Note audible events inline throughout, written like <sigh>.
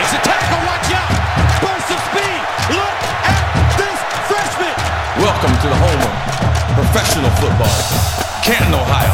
Breaks a tackle, watch out! Burst of speed! Look at this freshman! Welcome to the home of professional football, Canton, Ohio.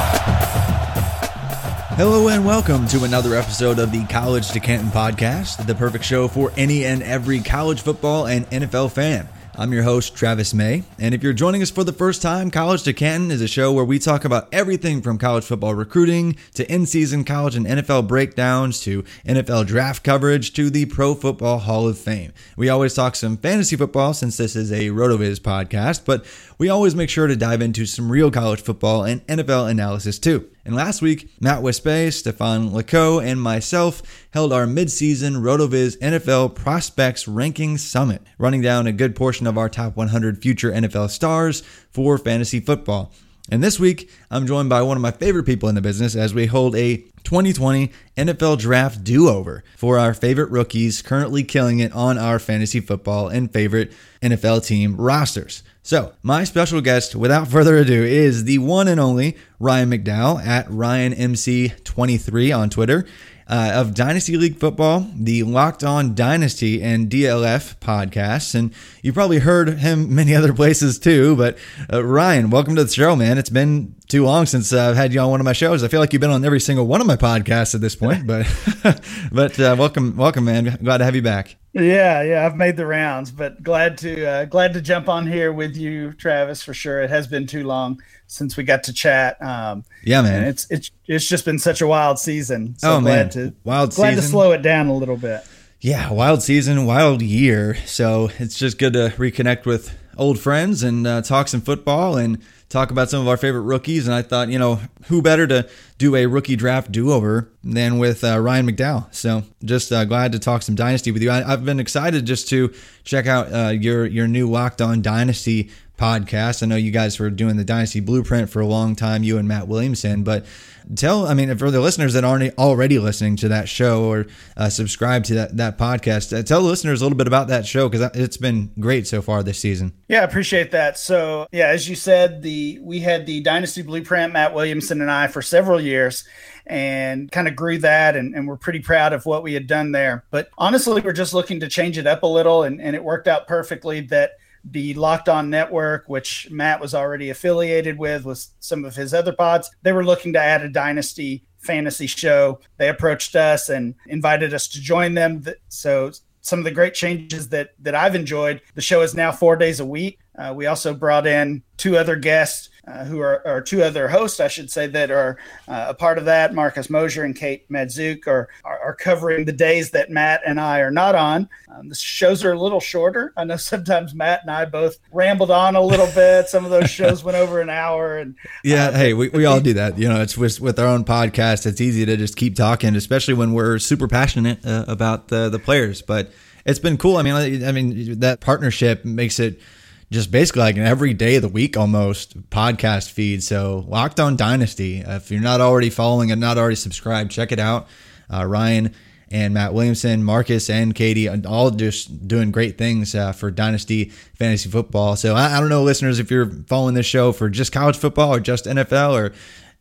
Hello and welcome to another episode of the College to Canton podcast, the perfect show for any and every college football and NFL fan. I'm your host, Travis May, and if you're joining us for the first time, College to Canton is a show where we talk about everything from college football recruiting to in season college and NFL breakdowns to NFL draft coverage to the Pro Football Hall of Fame. We always talk some fantasy football since this is a RotoViz podcast, but we always make sure to dive into some real college football and NFL analysis too. And last week, Matt Westbay, Stefan Leco, and myself held our midseason RotoViz NFL Prospects Ranking Summit, running down a good portion of our top 100 future NFL stars for fantasy football. And this week, I'm joined by one of my favorite people in the business as we hold a 2020 NFL Draft do over for our favorite rookies currently killing it on our fantasy football and favorite NFL team rosters. So, my special guest, without further ado, is the one and only Ryan McDowell at RyanMC23 on Twitter. Uh, of Dynasty League Football, the Locked On Dynasty and DLF podcasts. And you probably heard him many <laughs> other places too. But uh, Ryan, welcome to the show, man. It's been too long since I've had you on one of my shows. I feel like you've been on every single one of my podcasts at this point. But <laughs> but uh, welcome, welcome, man. Glad to have you back. Yeah, yeah, I've made the rounds, but glad to uh, glad to jump on here with you, Travis, for sure. It has been too long since we got to chat. Um, yeah, man, it's it's it's just been such a wild season. So oh glad man, to, wild glad season. to slow it down a little bit. Yeah, wild season, wild year. So it's just good to reconnect with old friends and uh, talk some football and talk about some of our favorite rookies. And I thought, you know, who better to do a rookie draft do over than with uh, Ryan McDowell? So just uh, glad to talk some dynasty with you. I, have been excited just to check out uh, your your new Locked On Dynasty podcast. I know you guys were doing the Dynasty Blueprint for a long time, you and Matt Williamson, but tell, I mean, for the listeners that aren't already listening to that show or uh, subscribe to that, that podcast, uh, tell the listeners a little bit about that show because it's been great so far this season. Yeah, I appreciate that. So, yeah, as you said, the we had the Dynasty Blueprint, Matt Williamson and I, for several years and kind of grew that and, and we're pretty proud of what we had done there. But honestly, we're just looking to change it up a little and, and it worked out perfectly that the Locked On Network, which Matt was already affiliated with, with some of his other pods. They were looking to add a dynasty fantasy show. They approached us and invited us to join them. So some of the great changes that that I've enjoyed. The show is now four days a week. Uh, we also brought in two other guests uh, who are, or two other hosts, I should say, that are uh, a part of that. Marcus Mosher and Kate Madzuk are, are, are covering the days that Matt and I are not on. Um, the shows are a little shorter. I know <laughs> sometimes Matt and I both rambled on a little bit. Some of those shows went over an hour. And <laughs> yeah, uh, hey, we, we all do that. You know, it's with with our own podcast. It's easy to just keep talking, especially when we're super passionate uh, about the the players. But it's been cool. I mean, I mean that partnership makes it just basically like an every day of the week almost podcast feed. So Locked On Dynasty, if you're not already following and not already subscribed, check it out. Uh, Ryan and Matt Williamson, Marcus and Katie, all just doing great things uh, for Dynasty Fantasy Football. So I, I, don't know, listeners, if you're following this show for just college football or just NFL or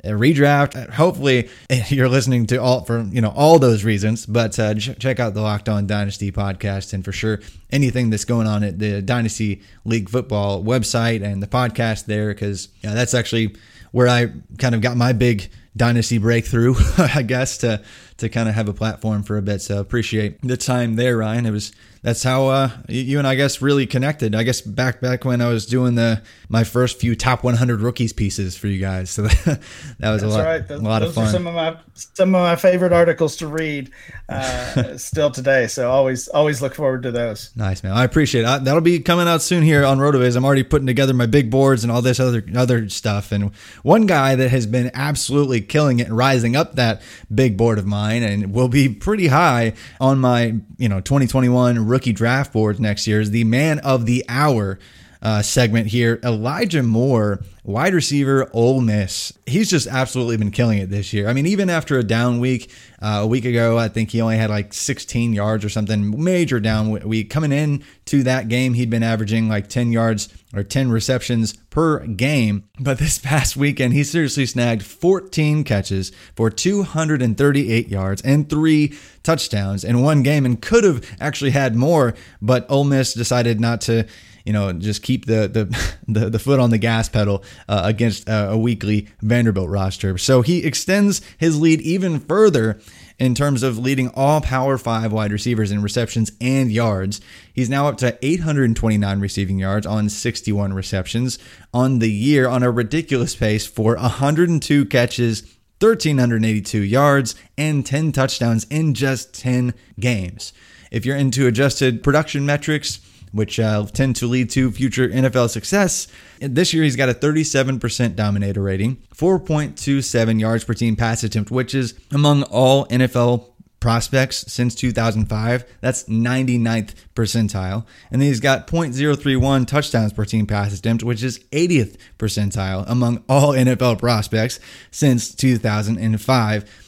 a redraft. Hopefully, <laughs> you're listening to all for you know all those reasons. But uh, ch- check out the Locked On Dynasty podcast, and for sure, anything that's going on at the Dynasty League Football website and the podcast there, because that's actually where I kind of got my big dynasty breakthrough, <laughs> I guess, to to kind of have a platform for a bit. So appreciate the time there, Ryan. It was that's how uh, you and I guess really connected. I guess back back when I was doing the my first few top 100 rookies pieces for you guys. <laughs> So that, that was that's a lot, right. a lot of fun. some of my some of my favorite articles to read uh, <laughs> still today. So always always look forward to those. Nice man, I appreciate it. I, that'll be coming out soon here on Rotoviz. I'm already putting together my big boards and all this other other stuff. And one guy that has been absolutely killing it and rising up that big board of mine and will be pretty high on my you know 2021 rookie draft boards next year is the man of the hour uh, segment here. Elijah Moore, wide receiver, Ole Miss. He's just absolutely been killing it this year. I mean, even after a down week, uh, a week ago, I think he only had like 16 yards or something, major down week. Coming in to that game, he'd been averaging like 10 yards or 10 receptions per game. But this <laughs> past weekend, he seriously snagged 14 catches for 238 yards and three touchdowns in one game and could have actually had more, but Ole Miss decided not to you know, just keep the the <laughs> the, the foot on the gas pedal uh, against uh, a weekly Vanderbilt roster. So he extends his lead even further in terms of leading all Power 5 wide receivers in receptions and yards. He's now up to 829 receiving yards on 61 receptions on the year on a ridiculous pace for 102 catches, 1,382 yards, and 10 touchdowns in just 10 games. If you're into adjusted production metrics, which uh, tend to lead to future NFL success. This year, he's got a 37% dominator rating, 4.27 yards per team pass attempt, which is among all NFL prospects since 2005. That's 99th percentile. And then he's got 0.031 touchdowns per team pass attempt, which is 80th percentile among all NFL prospects since 2005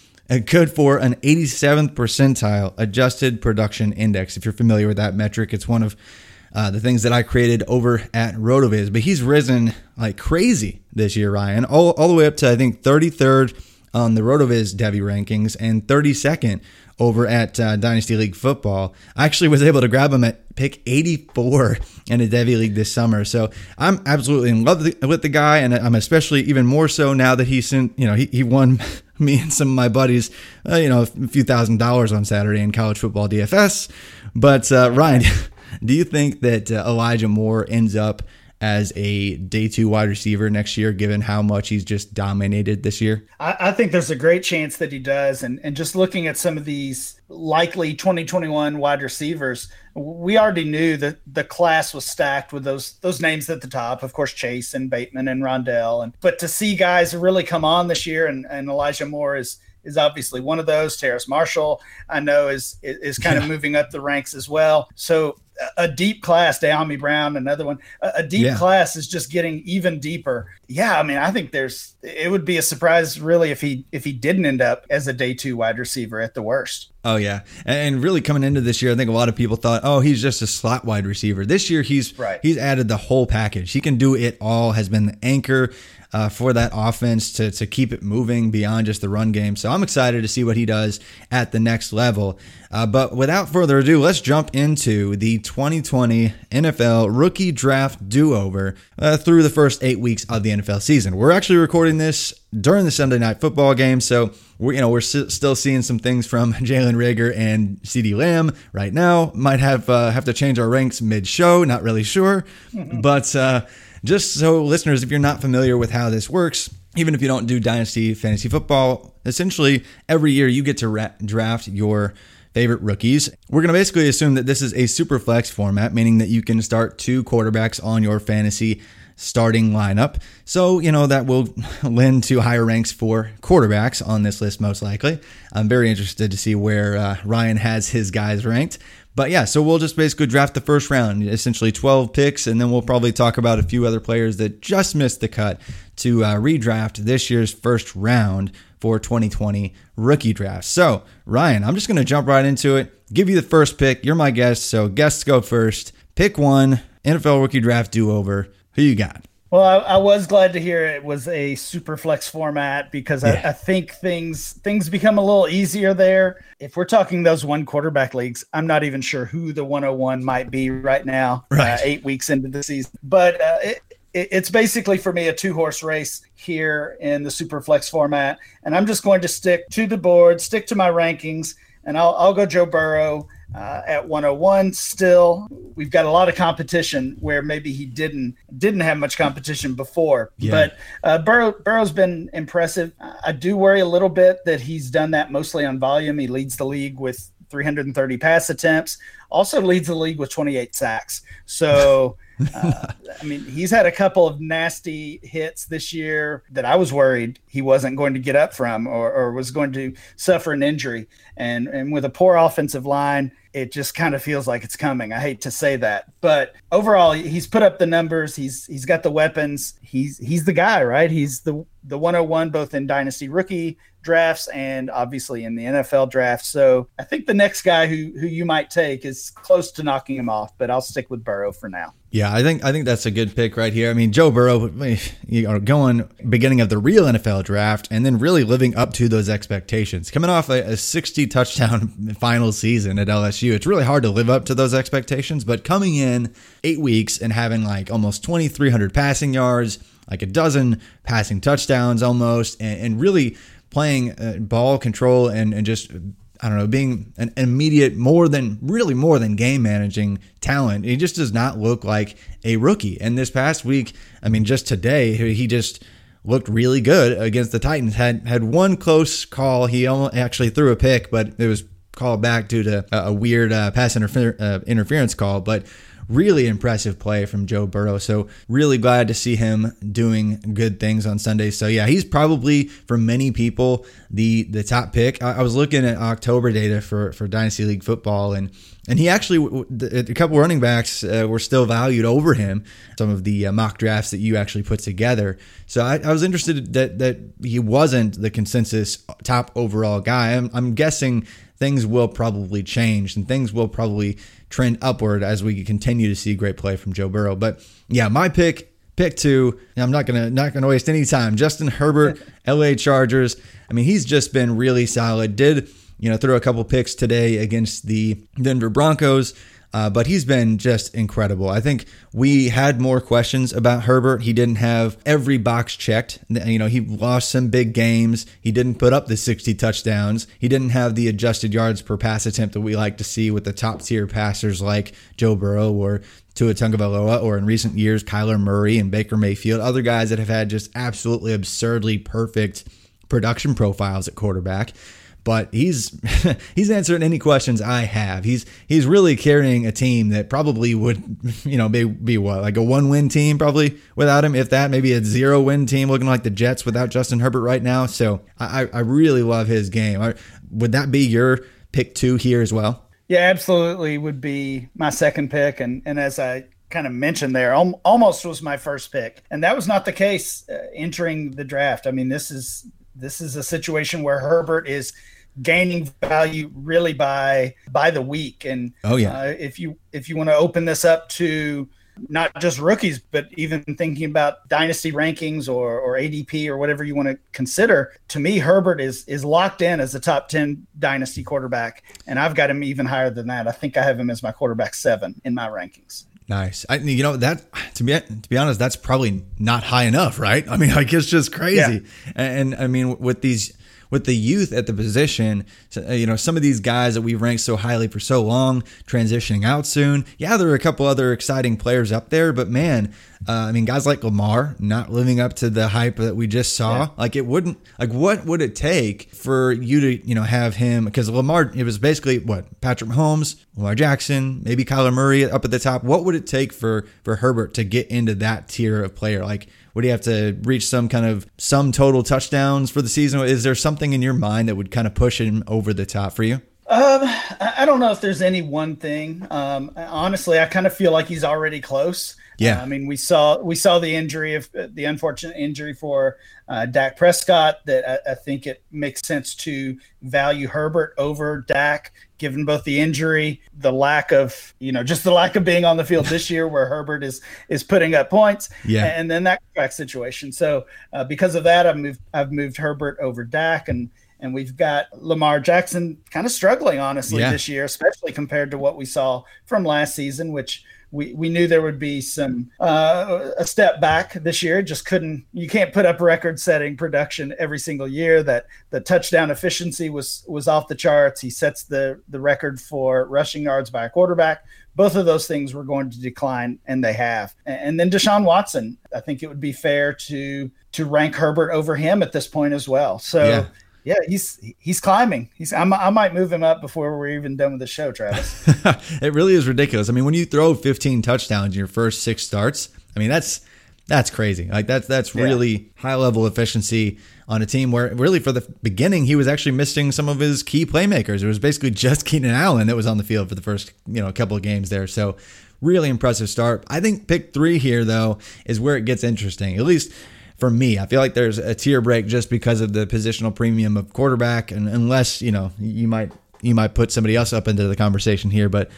good for an 87th percentile adjusted production index. If you're familiar with that metric, it's one of uh, the things that I created over at Rotoviz. But he's risen like crazy this year, Ryan, all, all the way up to, I think, 33rd on the Rotoviz Devy rankings and 32nd over at uh, Dynasty League Football. I actually was able to grab him at pick 84 in a Devy League this summer. So I'm absolutely in love with the guy, and I'm especially even more so now that he's you know he, he won <laughs> me and some of my buddies uh, you know a few thousand dollars on Saturday in college football DFS. But uh, Ryan. <laughs> Do you think that uh, Elijah Moore ends up as a day two wide receiver next year, given how much he's just dominated this year? I, I, think there's a great chance that he does. And, and just looking at some of these likely 2021 wide receivers, we already knew that the class was stacked with those those names at the top. Of course, Chase and Bateman and Rondale. And but to see guys really come on this year, and, and Elijah Moore is is obviously one of those. Terrace Marshall, I know, is is kind of moving up the ranks as well. So a deep class, Dyami Brown, another one. A, deep yeah. class is just getting even deeper. Yeah, I mean, I think there's. It would be a surprise, really, if he if he didn't end up as a day two wide receiver at the worst. Oh yeah, and really coming into this year, I think a lot of people thought, oh, he's just a slot wide receiver. This year, he's right. he's added the whole package. He can do it all. Has been the anchor uh, for that offense to, to keep it moving beyond just the run game. So I'm excited to see what he does at the next level. Uh, but without further ado, let's jump into the 2020 NFL rookie draft do over uh, through the first eight weeks of the NFL season. We're actually recording this during the Sunday night football game, so we're you know we're s- still seeing some things from <laughs> Jalen Reagor and CeeDee Lamb right now. Might have uh, have to change our ranks mid show. Not really sure, but uh, just so listeners, if you're not familiar with how this works even if you don't do dynasty fantasy football, essentially every year you get to ra- draft your favorite rookies. We're going to basically assume that this is a super flex format, meaning that you can start two quarterbacks on your fantasy starting lineup. So, you know, that will <laughs> lend to higher ranks for quarterbacks on this list, most likely. I'm very interested to see where uh, Ryan has his guys ranked. But yeah, so we'll just basically draft the first round, essentially 12 picks, and then we'll probably talk about a few other players that just missed the cut to uh, redraft this year's first round for 2020 rookie draft. So, Ryan, I'm just going to jump right into it, give you the first pick. You're my guest, so guests go first. Pick one, NFL rookie draft do over. Who you got? Well, I, I, was glad to hear it was a super flex format because yeah. I, I, think things things become a little easier there. If we're talking those one quarterback leagues, I'm not even sure who the 101 might be right now, right. Uh, eight weeks into the season. But uh, it, it, it's basically for me a two horse race here in the super flex format, and I'm just going to stick to the board, stick to my rankings, and I'll, I'll go Joe Burrow uh, at 101 still. We've got a lot of competition where maybe he didn't didn't have much competition before. Yeah. but uh, Burrow, burrow's been impressive. I do worry a little bit that he's done that mostly on volume. He leads the league with 330 pass attempts also leads the league with 28 sacks. So uh, I mean, he's had a couple of nasty hits this year that I was worried he wasn't going to get up from or, or was going to suffer an injury. And and with a poor offensive line, it just kind of feels like it's coming. I hate to say that, but overall, he's put up the numbers. He's he's got the weapons. He's he's the guy, right? He's the the 101 both in dynasty rookie drafts and obviously in the NFL draft. So I think the next guy who who you might take is close to knocking him off, but I'll stick with Burrow for now. Yeah, I think I think that's a good pick right here. I mean, Joe Burrow, you are going beginning of the real NFL draft, and then really living up to those expectations. Coming off a, a 60 touchdown <laughs> final season at LSU, it's really hard to live up to those expectations. But coming in eight weeks and having like almost 2,300 passing yards, like a dozen passing touchdowns almost, and, and really playing uh, ball control and, and just I don't know, being an immediate more than really more than game managing talent. He just does not look like a rookie. And this past week, I mean, just today, he just looked really good against the Titans. Had had one close call. He actually threw a pick, but it was called back due to a, weird uh, pass interfer- uh, interference call. But really impressive play from Joe Burrow. So really glad to see him doing good things on Sunday. So yeah, he's probably for many people the the top pick. I, I was looking at October data for for Dynasty League football and. And he actually, a couple running backs uh, were still valued over him. Some of the uh, mock drafts that you actually put together. So I, I, was interested that that he wasn't the consensus top overall guy. I'm, I'm guessing things will probably change and things will probably trend upward as we continue to see great play from Joe Burrow. But yeah, my pick, pick two. I'm not gonna not gonna waste any time. Justin Herbert, <laughs> LA Chargers. I mean, he's just been really solid. Did you know throw a couple picks today against the Denver Broncos? Uh, but he's been just incredible. I think we had more questions about Herbert. He didn't have every box checked. You know, he lost some big games. He didn't put up the 60 touchdowns. He didn't have the adjusted yards per pass attempt that we like to see with the top tier passers like Joe Burrow or Tua Tagovailoa, or in recent years Kyler Murray and Baker Mayfield. Other guys that have had just absolutely absurdly perfect production profiles at quarterback but he's <laughs> he's answering any questions I have. He's he's really carrying a team that probably would <laughs> you know be, be what like a one win team probably without him, if that maybe a zero win team looking like the Jets without Justin Herbert right now. So I I really love his game. Would that be your pick two here as well? Yeah, absolutely would be my second pick, and and as I kind of mentioned there almost was my first pick and that was not the case uh, entering the draft i mean this is this is a situation where herbert is gaining value really by by the week. And oh yeah, uh, if you if you want to open this up to not just rookies, but even thinking about dynasty rankings or, or ADP or whatever you want to consider, to me, Herbert is is locked in as a top 10 dynasty quarterback. And I've got him even higher than that. I think I have him as my quarterback seven in my rankings. Nice. I, you know that to be to be honest, that's probably not high enough, right? I mean, <laughs> like it's just crazy. Yeah. And, and I mean, with these with the youth at the position, uh, you know, some of these guys that we've ranked so highly for so long transitioning out soon. Yeah, there are a couple other exciting players up there, but man, uh, I mean, guys like Lamar not living up to the hype that we just saw. Yeah. Like, it wouldn't, like, what would it take for you to, you know, have him? Because Lamar, it was basically what Patrick Mahomes, Lamar Jackson, maybe Kyler Murray up at the top. What would it take for for Herbert to get into that tier of player? Like, would he have to reach some kind of some total touchdowns for the season? Is there something in your mind that would kind of push him over the top for you? Um, I don't know if there's any one thing. Um, honestly, I kind of feel like he's already close. Yeah, uh, I mean, we saw we saw the injury of uh, the unfortunate injury for uh, Dak Prescott. That I, I, think it makes sense to value Herbert over Dak, given both the injury, the lack of you know just the lack of being on the field this year, where Herbert is is putting up points. Yeah, and then that back situation. So uh, because of that, I've moved I've moved Herbert over Dak and and we've got Lamar Jackson kind of struggling honestly yeah. this year, especially compared to what we saw from last season, which we, we knew there would be some uh, a step back this year. Just couldn't you can't put up record setting production every single year. That the touchdown efficiency was was off the charts. He sets the the record for rushing yards by a quarterback. Both of those things were going to decline, and they have. And then Deshaun Watson. I think it would be fair to to rank Herbert over him at this point as well. So. Yeah yeah, he's he's climbing. He's I'm, i might move him up before we're even done with the show, Travis. <laughs> it really is ridiculous. I mean, when you throw 15 touchdowns in your first six starts, I mean that's that's crazy. Like that's that's yeah. really high level efficiency on a team where really for the beginning he was actually missing some of his key playmakers. It was basically <laughs> just Keenan Allen that was on the field for the first you know couple of games there. So really impressive start. I think pick three here though is where it gets interesting. At least for me. I feel like there's a tier break just because of the positional premium of quarterback, and unless you know you might you might put somebody else up into the conversation here. But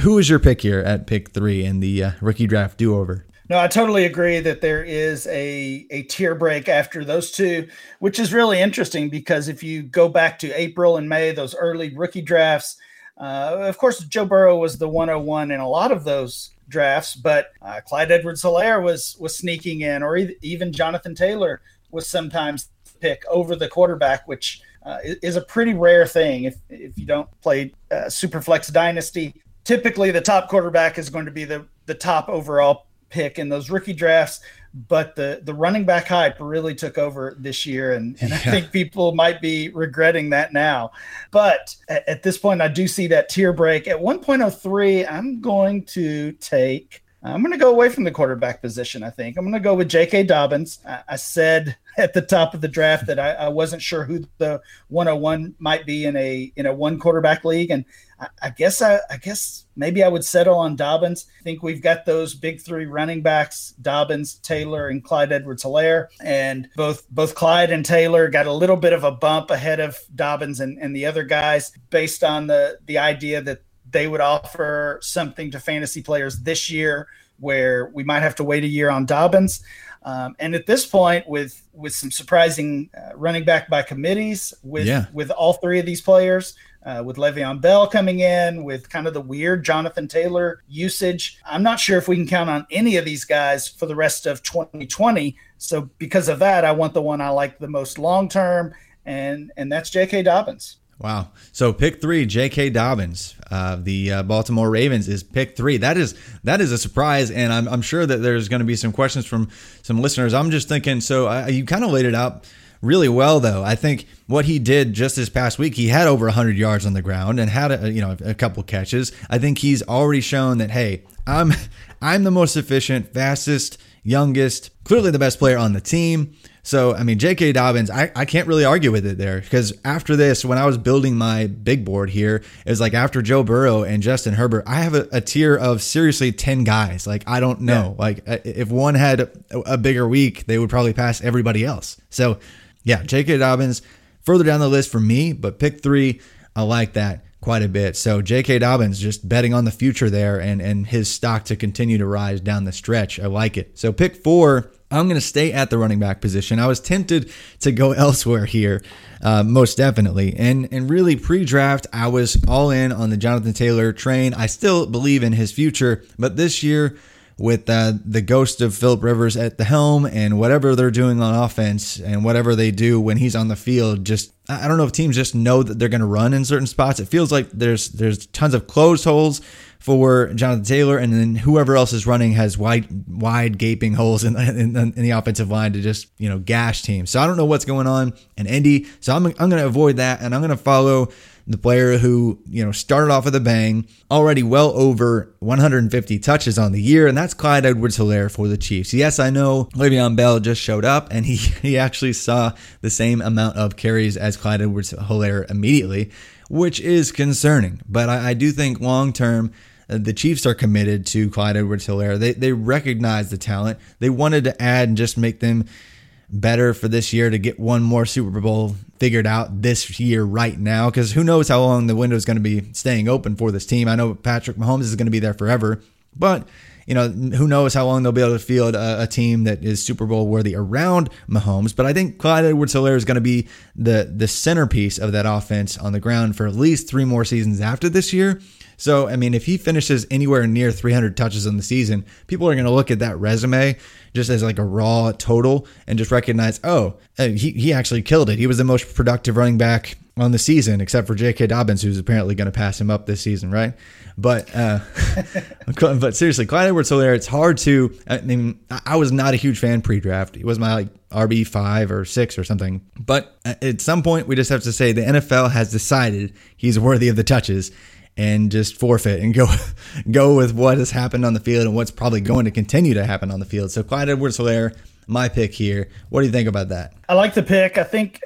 who is your pick here at pick three in the uh, rookie draft do over? No, I totally agree that there is a a tier break after those two, which is really interesting because if you go back to April and May, those early rookie drafts, uh, of course, Joe Burrow was the 101 in a lot of those drafts, but uh, Clyde Edwards-Helaire was was sneaking in, or even Jonathan Taylor was sometimes pick over the quarterback, which uh, is a pretty rare thing if if you don't play uh, Superflex Dynasty. Typically, the top quarterback is going to be the the top overall pick in those rookie drafts but the the running back hype really took over this year and, and yeah. i think people might be regretting that now. But at, at, this point i do see that tier break. At 1.03 i'm going to take i'm going to go away from the quarterback position i think. I'm going to go with j.k dobbins. I, I, said <laughs> at the top of the draft that I, I wasn't sure who the 101 might be in a in a one quarterback league and I, guess I, I, guess maybe I would settle on Dobbins. I think we've got those big three running backs: Dobbins, Taylor, and Clyde Edwards-Helaire. And both both Clyde and Taylor got a little bit of a bump ahead of Dobbins and, and the other guys based on the the idea that they would offer something to fantasy players this year where we might have to wait a year on Dobbins. Um, and at this point, with with some surprising uh, running back by committees, with yeah. with all three of these players, uh, with Le'Veon Bell coming in, with kind of the weird Jonathan Taylor usage. I'm not sure if we can count on any of these guys for the rest of 2020. So because of that, I want the one I like the most long term, and and that's J.K. Dobbins. Wow. So pick three, J.K. Dobbins, uh, the uh, Baltimore Ravens is pick three. That is that is a surprise, and I'm, I'm sure that there's going to be some questions from some listeners. I'm just thinking. So uh, you kind of laid it out really well, though. I think what he did just this past week, he had over 100 yards on the ground and had a, you know a couple catches. I think he's already shown that hey, I'm <laughs> I'm the most efficient, fastest, youngest, clearly the best player on the team. So, I mean, J.K. Dobbins, I, I can't really argue with it there because after this, when I was building my big board here, it was like after Joe Burrow and Justin Herbert, I have a, a tier of seriously 10 guys. Like, I don't know. Yeah. Like, uh, if one had a, a bigger week, they would probably pass everybody else. So, yeah, J.K. Dobbins further down the list for me, but pick three, I like that. quite a bit. So J.K. Dobbins just betting on the future there and, and his stock to continue to rise down the stretch. I like it. So pick four. I'm going to stay at the running back position. I was tempted to go <laughs> elsewhere here, uh, most definitely. And and really pre-draft, I was all in on the Jonathan Taylor train. I still believe in his future, but this year with uh, the ghost of Philip Rivers at the helm and whatever they're doing on offense and whatever they do when he's on the field, just I don't know if teams just know that they're going to run in certain spots. It feels like there's there's tons of closed holes for Jonathan Taylor, and then whoever else is running has wide wide gaping holes in, <laughs> in, in the offensive line to just you know gash teams. So I don't know what's going on in Indy. So I'm I'm going to avoid that, and I'm going to follow the player who, you know, started off with a bang, already well over 150 touches on the year, and that's Clyde Edwards Helaire for the Chiefs. Yes, I know Le'Veon Bell just showed up and he, <laughs> he actually saw the same amount of carries as Clyde Edwards Helaire immediately, which is concerning. But I, I do think long term, uh, the Chiefs are committed to Clyde Edwards Helaire. They, they recognize the talent. They wanted to add and just make them better for this year to get one more Super Bowl figured out this year right now because who knows how long the window is going to be staying open for this team. I know Patrick Mahomes is going to be there forever, but you know who knows how long they'll be able to field a, a team that is Super Bowl worthy around Mahomes. But I think Clyde Edwards-Helaire is going to be the the centerpiece of that offense on the ground for at least three more seasons after this year. So, I mean, if he finishes anywhere near 300 touches in the season, people are going to look at that resume just as like a raw total and just recognize, oh, he, he actually killed it. He was the most productive running back on the season, except for J.K. Dobbins, who's apparently going to pass him up this season, right? But uh, <laughs> but seriously, Clyde Edwards-Helaire, it's hard to. I mean, I was not a huge fan pre-draft. He was my like RB five or six or something. But at some point, we just have to say the NFL has decided he's worthy of the touches, and just forfeit and go <laughs> go with what has happened on the field and what's probably going to continue to happen on the field. So Clyde Edwards-Helaire, my pick here. What do you think about that? I like the pick. I think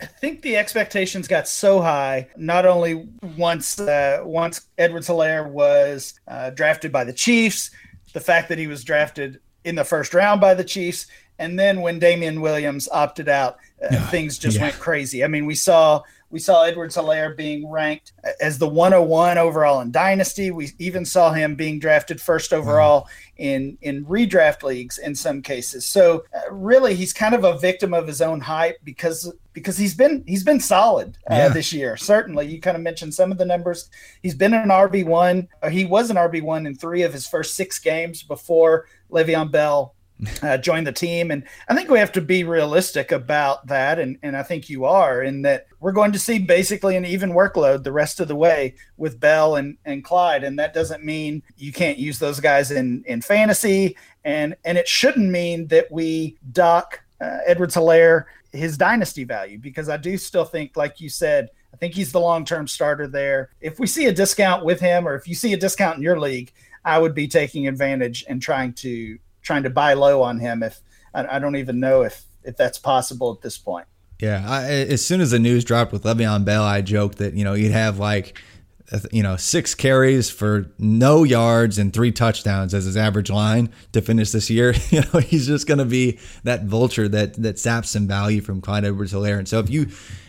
I think the expectations got so high. Not only once uh, once Edwards-Helaire was uh, drafted by the Chiefs, the fact that he was drafted in the first round by the Chiefs, and then when Damien Williams opted out, uh, things just yeah. went crazy. I mean, we saw we saw Edwards-Helaire being ranked as the 101 overall in Dynasty. We even saw him being drafted first overall wow. in in redraft leagues in some cases. So uh, really, he's kind of a victim of his own hype because because he's been he's been solid uh, yeah. this year. Certainly, you kind of mentioned some of the numbers. He's been an RB one. He was an RB one in three of his first six games before Le'Veon Bell uh, join the team. And I think we have to be realistic about that. And, and I think you are in that we're going to see basically an even workload the rest of the way with Bell and, and Clyde. And that doesn't mean you can't use those guys in, in fantasy. And, and it shouldn't mean that we dock uh, Edwards-Helaire his dynasty value because I do still think, like you said, I think he's the long term starter there. If we see a discount with him, or if you see a discount in your league, I would be taking advantage and trying to trying to buy low on him. If I, I don't even know if if that's possible at this point. Yeah, I, as soon as the news dropped with Le'Veon Bell, I joked that you know he'd have like uh, you know six carries for no yards and three touchdowns as his average line to finish this year. <laughs> You know he's just going to be that vulture that that saps some value from Clyde Edwards-Helaire. And so if you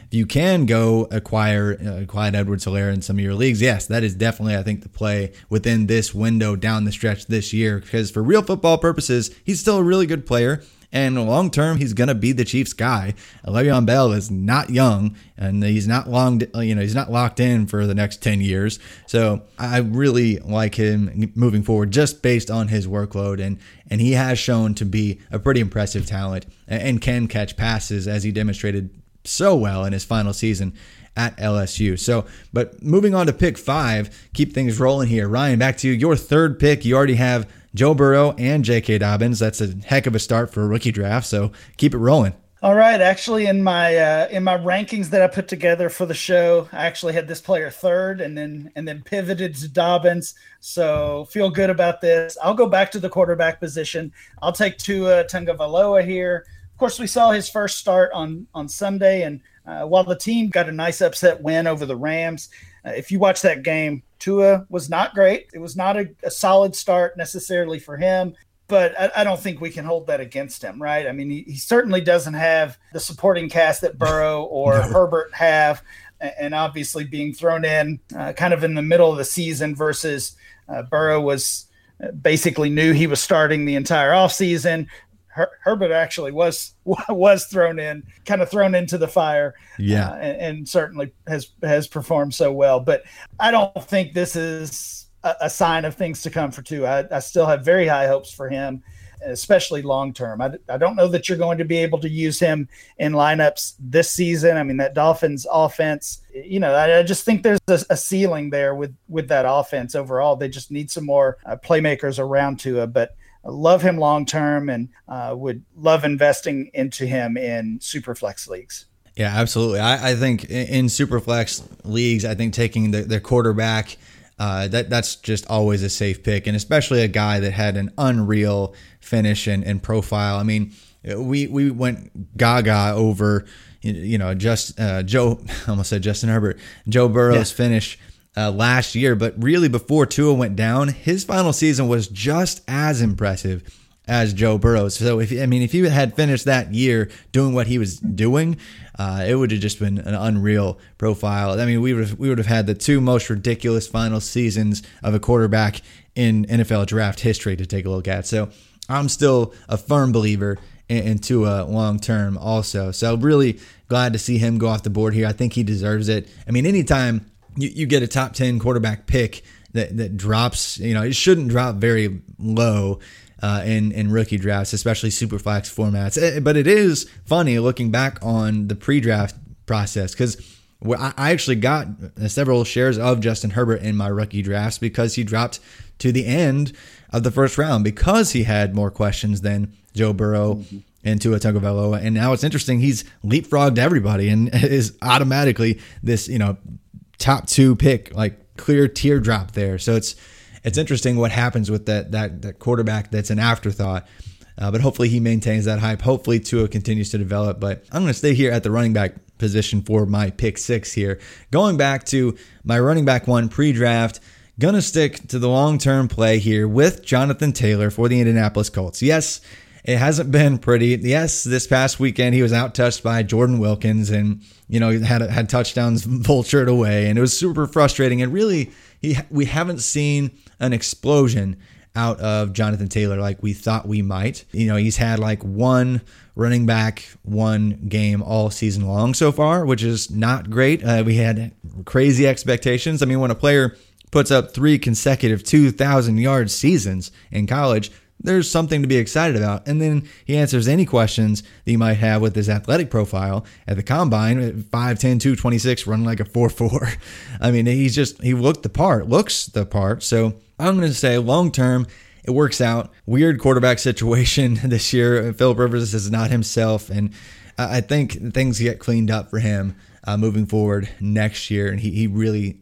if you can go acquire uh, Clyde Edwards-Helaire in some of your leagues, yes, that is definitely, I think, the play within this window down the stretch this year. Because for real football purposes, he's still a really good player. And long term, he's going to be the Chiefs guy. Le'Veon Bell is not young, and he's not long. You know, he's not locked in for the next ten years. So I really like him moving forward, just based on his workload, and and he has shown to be a pretty impressive talent and can catch passes as he demonstrated so well in his final season at LSU. So, but moving on to pick five, keep things rolling here. Ryan, back to you. Your third pick, you already have Joe Burrow and J.K. Dobbins. That's a heck of a start for a rookie draft. So keep it rolling. All right, actually, in my uh, in my rankings that I put together for the show, I actually had this player third, and then and then pivoted to Dobbins. So feel good about this. I'll go back to the quarterback position. I'll take Tua Tagovailoa here course, we saw his first start on on Sunday, and uh, while the team got a nice upset win over the Rams, uh, if you watch that game, Tua was not great. It was not a, a, solid start necessarily for him. but I, I, don't think we can hold that against him, right? I mean, he, he certainly doesn't have the supporting cast that Burrow <laughs> or no. Herbert have, and obviously being thrown in uh, kind of in the middle of the season versus uh, Burrow was uh, basically knew he was starting the entire offseason. Her- Herbert actually was <laughs> was thrown in, kind of thrown into the fire, yeah, uh, and, and certainly has has performed so well. But I don't think this is a, a sign of things to come for Tua. I, I still have very high hopes for him especially long term. I, I don't know that you're going to be able to use him in lineups this season. I mean, that Dolphins offense, you know, I, I just think there's a, a, ceiling there with with that offense overall. They just need some more uh, playmakers around Tua, but. Love him long term and uh, would love investing into him in super flex leagues. Yeah, absolutely. I, I think in, in super flex leagues, I think taking the, the quarterback uh, that that's just always a safe pick, and especially a guy that had an unreal finish and, and profile. I mean, we we went gaga over, you know, just uh, Joe <laughs> I almost said Justin Herbert, Joe Burrow's yeah. finish uh, last year, but really before Tua went down, his final season was just as impressive as Joe Burrow. So if I mean if he had finished that year doing what he was doing, uh, it would have just been an unreal profile. I mean, we would have, we would have had the two most ridiculous final seasons of a quarterback in NFL draft history to take a look at. So I'm still a firm believer in Tua long term also. So really glad to see him go off the board here. I think he deserves it. I mean, anytime you, you get a top 10 quarterback pick that, that drops, you know, it shouldn't drop very low uh, in in rookie drafts, especially super flex formats. Eh, but it is funny looking back on the pre-draft process because I actually got several shares of Justin Herbert in my rookie drafts because he dropped to the end of the first round because he had more questions than Joe Burrow. Mm-hmm and Tua Tagovailoa. And now it's interesting. He's leapfrogged everybody and <laughs> is automatically this, you know, top two pick, like clear teardrop there. So it's it's interesting what happens with that that that quarterback that's an afterthought. Uh, but hopefully he maintains that hype. Hopefully Tua continues to develop. But I'm going to stay here at the running back position for my pick six here. Going back to my running back one pre-draft. Gonna stick to the long term play here with Jonathan Taylor for the Indianapolis Colts. Yes, it hasn't been pretty. Yes, this past weekend he was out touched by Jordan Wilkins and, you know, had had touchdowns <laughs> vultured away. And it was super frustrating. And really, he, we haven't seen an explosion out of Jonathan Taylor like we thought we might. You know, he's had like one running back, one game all season long so far, which is not great. Uh, we had crazy expectations. I mean, when a player puts up three consecutive 2,000 yard seasons in college, there's something to be excited about. And then he answers any questions that you might have with his athletic profile at the combine 5'10, 226, running like a 4 4. <laughs> I mean, he's just, he looked the part, looks the part. So I'm going to say long term, it works out. Weird quarterback <laughs> situation <laughs> this year. Philip Rivers is not himself. And I think things get cleaned up for him uh, moving forward next year. And he, he really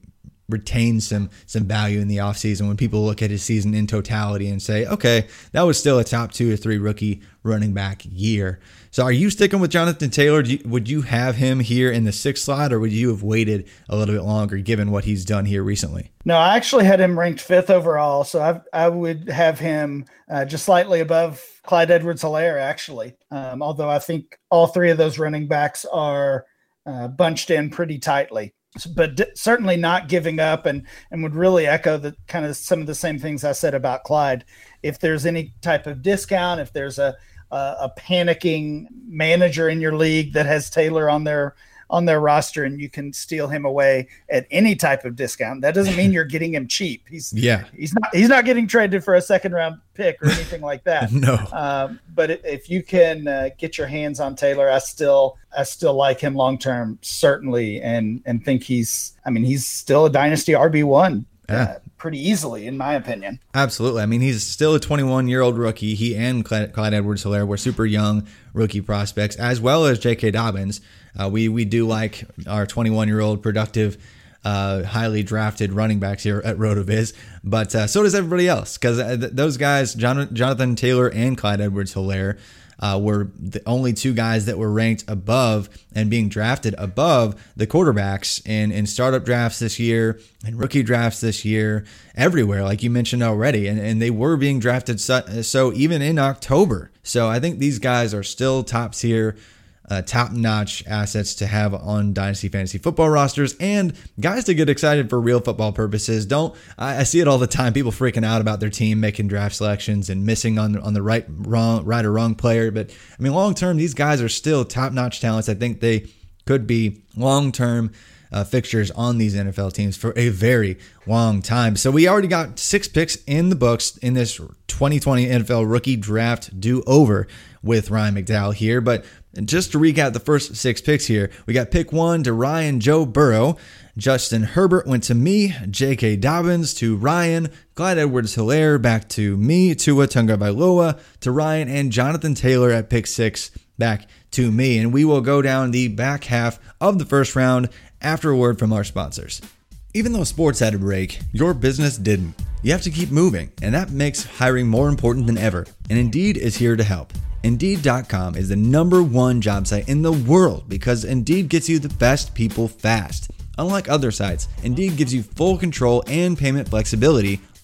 retain some some value in the offseason when people look at his season in totality and say, okay, that was still a top two or three rookie running back year. So are you sticking with Jonathan Taylor? You, would you have him here in the sixth slot or would you have waited a little bit longer given what he's done here recently? No, I actually had him ranked fifth overall. So I, I would have him uh, just slightly above Clyde Edwards Helaire, actually. Um, although I think all three of those running backs are uh, bunched in pretty tightly but d- certainly not giving up and and would really echo the kind of some of the same things I said about Clyde. If there's any type of discount, if there's a a, a panicking manager in your league that has Taylor on their on their roster and you can steal him away at any type of discount. That doesn't mean <laughs> you're getting him cheap. He's yeah. He's not he's not getting traded for a second round pick or anything like that. <laughs> no. Um, but if you can uh, get your hands on Taylor, I still I still like him long term certainly and and think he's I mean he's still a dynasty RB one. Yeah. Uh, pretty easily, in my opinion. Absolutely. I mean, he's still a 21 year old rookie. He and Clyde, Clyde Edwards Helaire were super young rookie prospects, as well as J.K. Dobbins. Uh, we we do like our 21 year old productive uh, highly drafted running backs here at RotoViz, but uh, so does everybody else because uh, th- those guys, John- Jonathan Taylor and Clyde Edwards Helaire, uh, were the only two guys that were ranked above and being drafted above the quarterbacks in, in startup drafts this year and rookie drafts this year, everywhere, like you mentioned already. And, and they were being drafted so, so even in October. So I think these guys are still top tier uh, top notch assets to have on Dynasty Fantasy Football rosters and guys to get excited for real football purposes. Don't I, I, see it all the time. People freaking out about their team making draft selections and missing on on the right wrong right or wrong player. But I mean, long term, these guys are still top notch talents. I think they could be long term. Uh, fixtures on these NFL teams for a very long time. So we already got six picks in the books in this 2020 NFL rookie draft do over with Ryan McDowell here. But and just to recap the first six picks here, we got pick one to Ryan Joe Burrow. Justin Herbert went to me, J.K. Dobbins to Ryan, Clyde Edwards Helaire back to me, Tua Tagovailoa to Ryan, and Jonathan Taylor at pick six back to me. And we will go down the back half of the first round after a word from our sponsors. Even though sports had a break, your business didn't. You have to keep moving, and that makes hiring more important than ever. And Indeed is here to help. Indeed.com is the number one job site in the world because Indeed gets you the best people fast. Unlike other sites, Indeed gives you full control and payment flexibility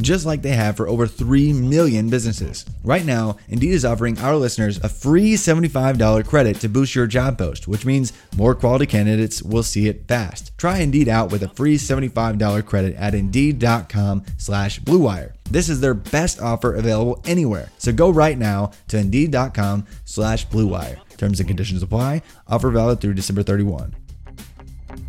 just like they have for over 3 million businesses. Right now, Indeed is offering our listeners a free $75 credit to boost your job post, which means more quality candidates will see it fast. Try Indeed out with a free $75 credit at Indeed.com slash BlueWire. This is their best offer available anywhere. So go right now to Indeed.com slash BlueWire. Terms and conditions apply. Offer valid through December 31.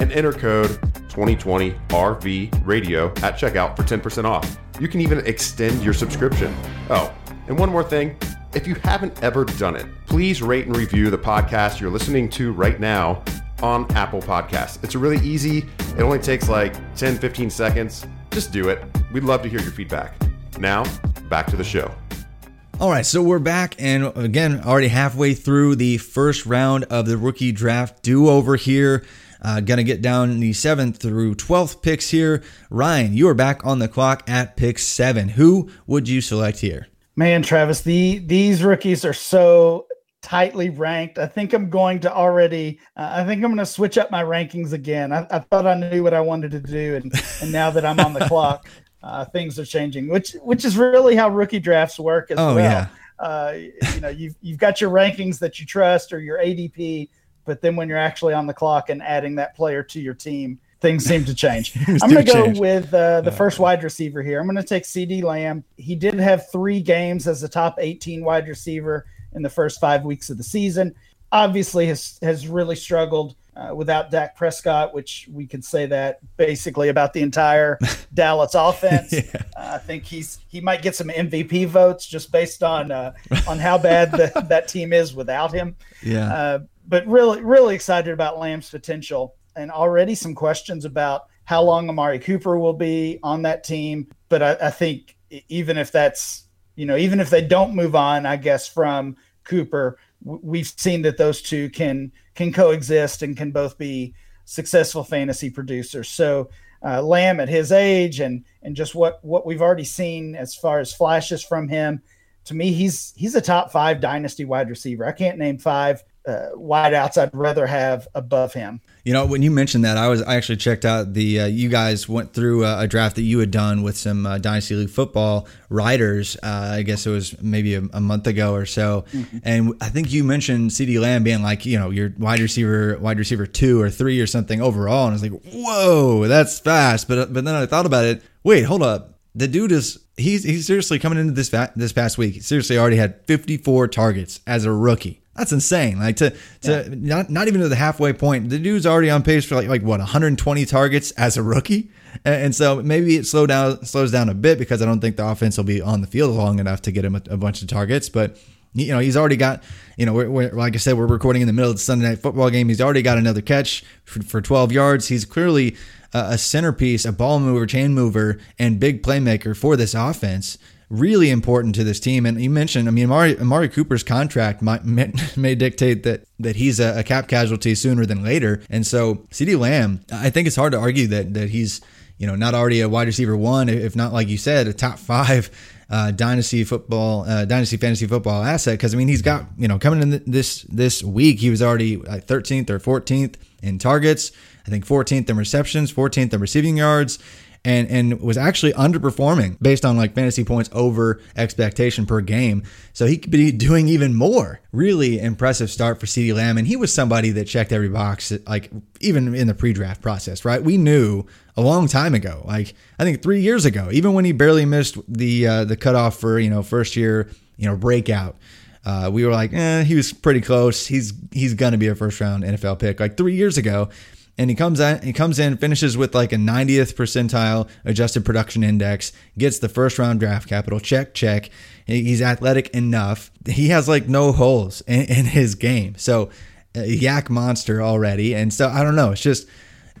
and enter code 2020RV Radio at checkout for 10% off. You can even extend your subscription. Oh, and one more thing. If you haven't ever done it, please rate and review the podcast you're listening to right now on Apple Podcasts. It's really easy. It only takes like 10, 15 seconds. Just do it. We'd love to hear your feedback. Now, back to the show. All right, so we're back, and again, already halfway through the first round of the rookie draft do over here. Uh, gonna get down the seventh through 12th picks here. Ryan, you are back on the clock at pick seven. Who would you select here? Man, Travis, the these rookies are so tightly ranked. I think I'm going to already. Uh, I think I'm going to switch up my rankings again. I, I, thought I knew what I wanted to do, and and now that I'm on the <laughs> clock, uh, things are changing. Which which is really how rookie drafts work as oh, well. Yeah. Uh, you know, you've you've got your rankings that you trust or your ADP, but then when you're actually on the clock and adding that player to your team, things seem to change. <laughs> I'm going to go with uh, the first wide receiver here. I'm going to take CeeDee Lamb. He did have three games as a top 18 wide receiver in the first five weeks of the season. Obviously, has has really struggled uh, without Dak Prescott, which we could say that basically about the entire <laughs> Dallas offense. yeah. uh, I think he's he might get some MVP votes just based on uh, on how bad the, that team is without him. Yeah. But really, really excited about Lamb's potential, and already some questions about how long Amari Cooper will be on that team. But I, I think even if that's you know even if they don't move on, I guess from Cooper, we've seen that those two can can coexist and can both be successful fantasy producers. So uh, Lamb at his age and and just what what we've already seen as far as flashes from him to me, he's he's a top five dynasty wide receiver. I can't name five uh, wideouts I'd rather have above him. You know, when you mentioned that, I was I actually checked out the uh, you guys went through a, a, draft that you had done with some uh, Dynasty League football writers. Uh, I guess it was maybe a, a month ago or so, mm-hmm. and I think you mentioned CeeDee Lamb being like you know your wide receiver, wide receiver two or three or something overall, and I was like, whoa, that's fast. But but then I thought about it. Wait, hold up. The dude is he's he's seriously coming into this va- this past week. Seriously already had 54 targets as a rookie. That's insane. Like to to yeah. not not even to the halfway point. The dude's already on pace for like like what 120 targets as a rookie. And, so maybe it slow down slows down a bit because I don't think the offense will be on the field long enough to get him a, a bunch of targets. But you know he's already got you know we're, we're, like I said we're recording in the middle of the Sunday night football game. He's already got another catch for, for 12 yards. He's clearly a centerpiece, a ball mover, chain mover, and big playmaker for this offense really important to this team. And you mentioned, I mean, Amari, Amari Cooper's contract might, <laughs> may, may dictate that that he's a, a, cap casualty sooner than later. And so CeeDee Lamb, I think it's hard to argue that that he's you know not already a wide receiver one, if not like you said, a top five. Uh, dynasty football, uh, dynasty fantasy football asset. Because I mean, he's got you know coming in this this week, he was already like 13th or 14th in targets. I think 14th in receptions, 14th in receiving yards and and was actually underperforming based on like fantasy points over expectation per game. So he could be doing even more. Really impressive start for CeeDee Lamb, and he was somebody that checked every box, like even in the pre-draft process. Right, we knew a long time ago, like I think three years ago, even when he barely missed the uh, the cutoff for you know first year you know breakout. Uh, we were like, eh, he was pretty close. He's he's gonna be a first round NFL pick. Like three years ago, and he comes in, he comes in, finishes with like a 90th percentile adjusted production index, gets the first round draft capital. Check, check. He's athletic enough. He has like no holes in, in his game. So, YAC monster already. And so I don't know. It's just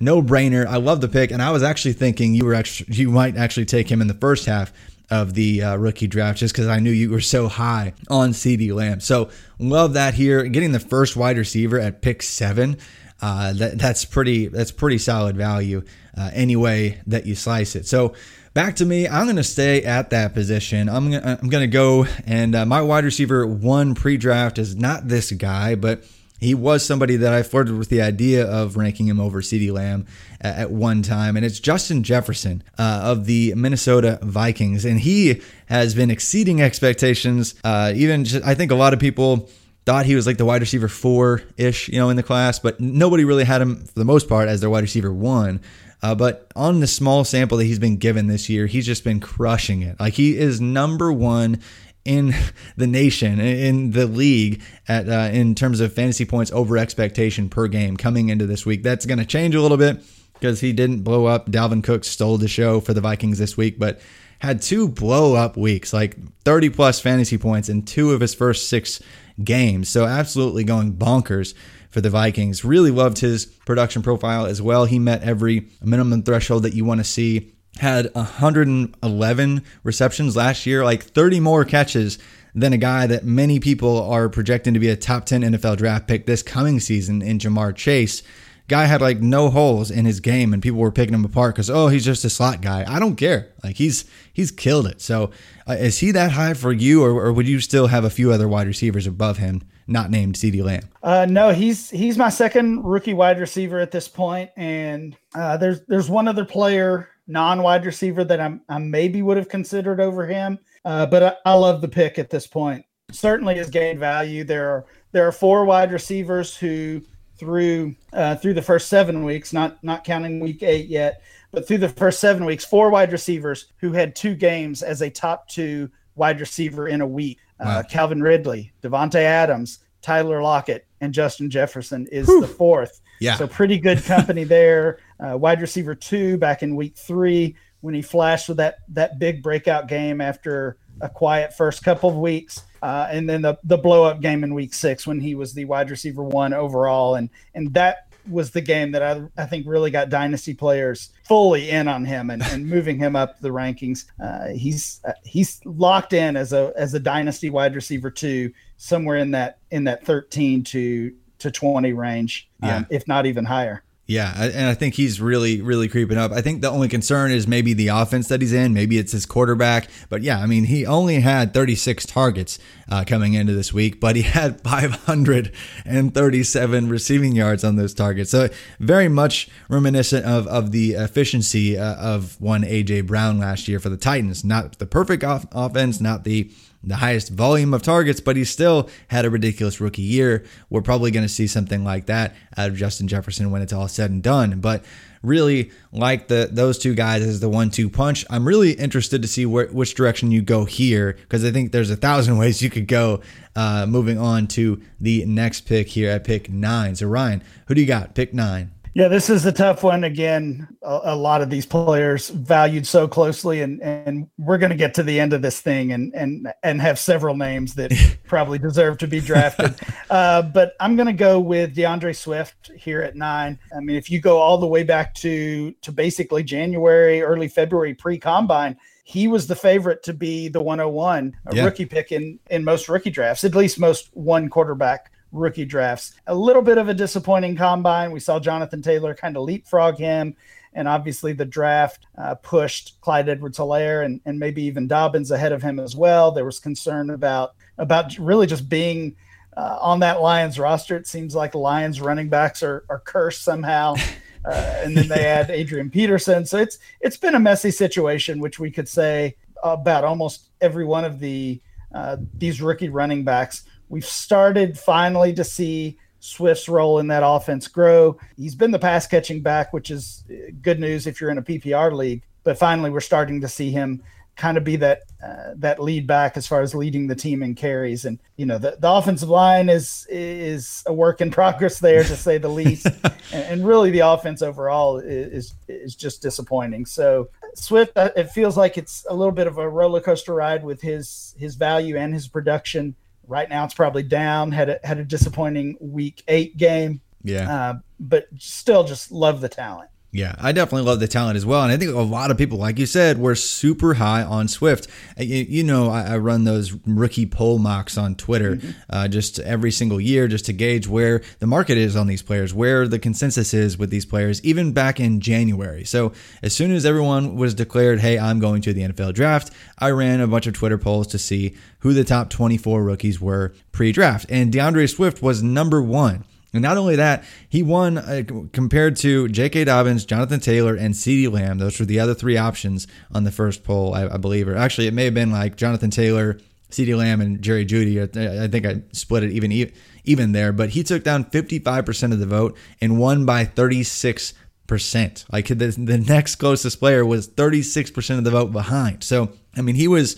no brainer. I love the pick, and I was actually thinking you were actually you might actually take him in the first half of the uh, rookie draft just because I knew you were so high on CeeDee Lamb. So love that here. Getting the first wide receiver at pick seven uh, that, that's pretty that's pretty solid value uh, any way that you slice it. So back to me, I'm going to stay at that position. I'm gonna, I'm going to go and uh, my wide receiver one pre-draft is not this guy, but he was somebody that I flirted with the idea of ranking him over CeeDee Lamb at, one time, and it's Justin Jefferson uh, of the Minnesota Vikings, and he has been exceeding expectations. Uh, even just, I think a lot of people thought he was like the wide receiver four ish, you know, in the class, but nobody really had him for the most part as their wide receiver one. Uh, but on the small sample that he's been given this year, he's just been crushing it. Like he is number one in <laughs> the nation, in the league, at uh, in terms of fantasy points over expectation per game coming into this week. That's going to change a little bit because he didn't blow up. Dalvin Cook stole the show for the Vikings this week, but had two blow up weeks, like 30 plus fantasy points in two of his first six games. So absolutely going bonkers for the Vikings. Really loved his production profile as well. He met every minimum threshold that you want to see. Had 111 receptions last year, like 30 more catches than a guy that many people are projecting to be a top 10 NFL draft pick this coming season in Ja'Marr Chase. Guy had like no holes in his game, and people were picking him apart because oh, he's just a slot guy. I don't care. Like he's he's killed it. So uh, is he that high for you, or, or, would you still have a few other wide receivers above him, not named CeeDee Lamb? Uh, no, he's he's my second rookie wide receiver at this point, and uh, there's there's one other player, non wide receiver that I'm I maybe would have considered over him, uh, but I, I love the pick at this point. Certainly has gained value. There are there are four wide receivers who through uh, through the first seven weeks, not not counting week eight yet, but through the first seven weeks, four wide receivers who had two games as a top two wide receiver in a week. Uh, wow. Uh, Calvin Ridley, Davante Adams, Tyler Lockett, and Justin Jefferson is Whew. the fourth. Yeah. So pretty good <laughs> company there. Uh, wide receiver two back in week three when he flashed with that that big breakout game after a quiet first couple of weeks. Uh, and then the the blow up game in week six when he was the wide receiver one overall, and and that was the game that I, I think really got dynasty players fully in on him and, and moving him up the rankings. Uh, he's uh, he's locked in as a as a dynasty wide receiver two somewhere in that in that thirteen to to twenty range, um, if not even higher. Yeah, and I think he's really, really creeping up. I think the only concern is maybe the offense that he's in. Maybe it's his quarterback. But yeah, I mean, he only had 36 targets uh, coming into this week, but he <laughs> had 537 receiving yards on those targets. So very much reminiscent of, of the efficiency uh, of one A.J. Brown last year for the Titans. Not the perfect off- offense, not the the highest volume of targets, but he still had a ridiculous rookie year. We're probably going to see something like that out of Justin Jefferson when it's all said and done. But really like the those two guys as the one-two punch. I'm really interested to see where, which direction you go here because I think there's a thousand <laughs> ways you could go. Uh, moving on to the next pick here at pick nine. So Ryan, who do you got? Pick nine. Yeah, this is a tough one. Again, a, a, lot of these players valued so closely, and and we're going to get to the end of this thing and and and have several names that <laughs> probably deserve to be drafted. uh, but I'm going to go with DeAndre Swift here at nine. I mean, if you go all the way back to to basically January, early February, pre combine, he was the favorite to be the 101 a yeah. rookie pick in in most rookie drafts, at least most one quarterback rookie drafts. A little bit of a disappointing combine. We saw Jonathan Taylor kind of leapfrog him. And obviously, the draft uh, pushed Clyde Edwards Helaire and, and maybe even Dobbins ahead of him as well. There was concern about about really just being uh, on that Lions roster. It seems like Lions running backs are, are cursed somehow. <laughs> Uh, and then they add Adrian Peterson. So it's it's been a messy situation, which we could say about almost every one of the uh, these rookie running backs. We've started finally to see Swift's role in that offense grow. He's been the pass catching back, which is uh, good news if you're in a PPR league. But finally, we're starting to see him kind of be that uh, that lead back as far as leading the team in carries. And you know, the, the offensive line is is a work in progress there, to say the <laughs> least. and, and, really, the offense overall is is just disappointing. So Swift, uh, it feels like it's a little bit of a roller coaster ride with his his value and his production. Right now, it's probably down. Had a, had a disappointing week eight game. Yeah, uh, but still, just love the talent. Yeah, I definitely love the talent as well. And I think a lot of people, like you said, were super high on Swift. You, you know, I, I, run those rookie poll mocks on Twitter mm-hmm. uh, just every single year just to gauge where the market is on these players, where the consensus is with these players, even back in January. So as soon as everyone was declared, hey, I'm going to the NFL draft, I ran a bunch of Twitter polls to see who the top 24 rookies were pre draft. And DeAndre Swift was number one. And not only that, he won uh, compared to J.K. Dobbins, Jonathan Taylor, and CeeDee Lamb. Those were the other three options on the first poll, I, I believe. Or actually, it may have been like Jonathan Taylor, CeeDee Lamb, and Jerry Jeudy. I, I think I split it even even there. But he took down 55% of the vote and won by 36 percent. Like the, the next closest player was 36% of the vote behind. So, I mean, he was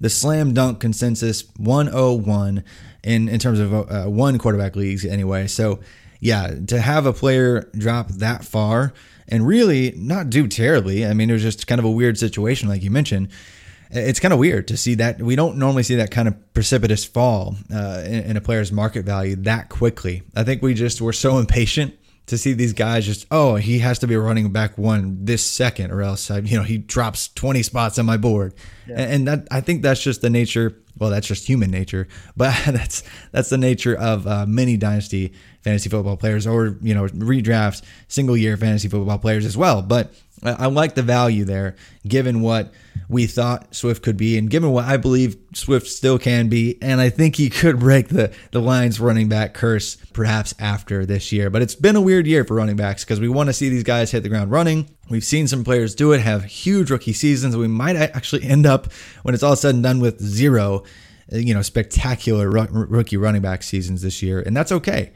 the slam dunk consensus 101 in in terms of uh, one quarterback leagues anyway. So yeah, to have a player drop that far and really not do terribly. I mean, it was just kind of a weird situation, like you mentioned. It's kind of weird to see that. We don't normally see that kind of precipitous fall uh, in, in a player's market value that quickly. I think we just were so <laughs> impatient to see these guys just oh he has to be running back one this second or else I, you know he drops 20 spots on my board yeah. and that i think that's just the nature well, that's just human nature, <laughs> but that's that's the nature of uh, many dynasty fantasy football players, or you know, redraft single year fantasy football players as well. But I, like the value there, given what we thought Swift could be, and given what I believe Swift still can be, and I think he could break the the Lions running back curse perhaps after this year. But it's been a weird year for running backs because we want to see these guys hit the ground running. We've seen some players do it, have huge rookie seasons. We might actually end up when it's all said and done with zero, you know, spectacular rookie running back seasons this year, and that's okay.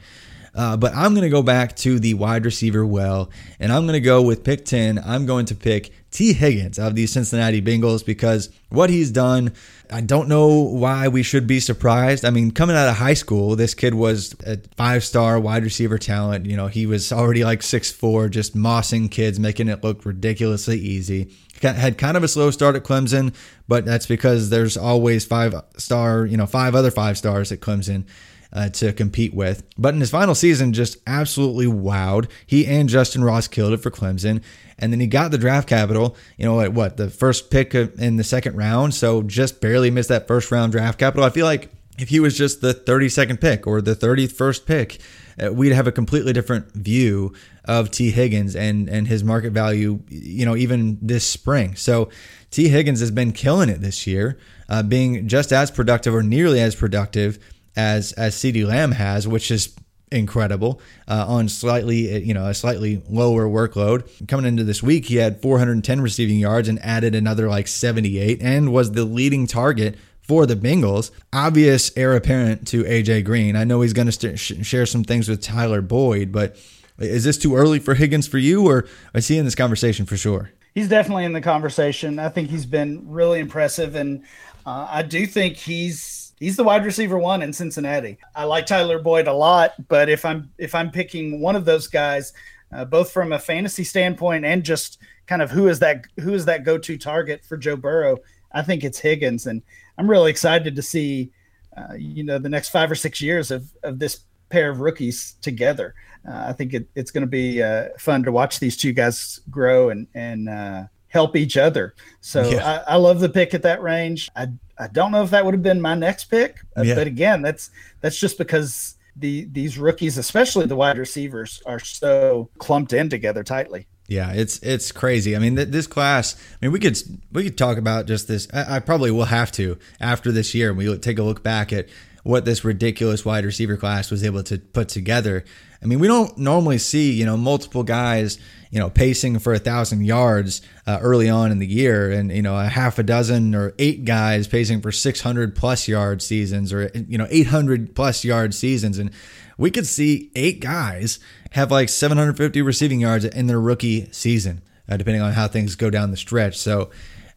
Uh, but I'm going to go back to the wide receiver well, and I'm going to go with pick 10. I'm going to pick Tee Higgins of the Cincinnati Bengals because what he's done, I don't know why we should be surprised. I mean, coming out of high school, this kid was a five star wide receiver talent. You know, he was already like six four, just mossing kids, making it look ridiculously easy. Had kind of a slow start at Clemson, but that's because there's always five star, you know, five other five stars at Clemson uh, to compete with. But in his final season, just absolutely wowed. He and Justyn Ross killed it for Clemson. And then he got the draft capital, you know, at what, the first pick in the second round. So just barely missed that first round draft capital. I feel like if he was just the 32nd pick or the 31st pick, uh, we'd have a completely different view of Tee Higgins and and his market value, you know, even this spring. So Tee Higgins has been killing it this year, uh, being just as productive or nearly as productive as as CeeDee Lamb has, which is incredible uh, on slightly you know a slightly lower workload coming into this week he had 410 receiving yards and added another like 78 and was the leading target for the Bengals. Obvious heir apparent to AJ Green. I know he's going to st- share some things with Tyler Boyd, but is this too early for Higgins for you, or is he in this conversation for sure? He's definitely in the conversation. I think he's been really impressive, and uh, I do think he's he's the wide receiver one in Cincinnati. I like Tyler Boyd a lot, but if I'm if I'm picking one of those guys, uh, both from a fantasy standpoint and just kind of who is that who is that go to target for Joe Burrow, I think it's Higgins, and I'm really excited to see, uh, you know, the next five or six years of of this pair of rookies together. Uh, I think it, it's going to be uh, fun to watch these two guys grow and and uh, help each other. So yeah. I, I, love the pick at that range. I I don't know if that would have been my next pick, uh, yeah. but again, that's that's just because the these rookies, especially the wide receivers, are so clumped in together tightly. Yeah, it's it's crazy. I mean, th- this class. I mean, we could we could talk about just this. I, I probably will have to after this year. And we take a look back at what this ridiculous wide receiver class was able to put together. I mean, we don't normally see you know multiple guys you know pacing for a thousand yards uh, early on in the year, and you know a half a dozen or eight guys pacing for six hundred plus yard seasons, or you know eight hundred plus yard seasons, and we could see eight guys have like 750 receiving yards in their rookie season, uh, depending on how things go down the stretch. So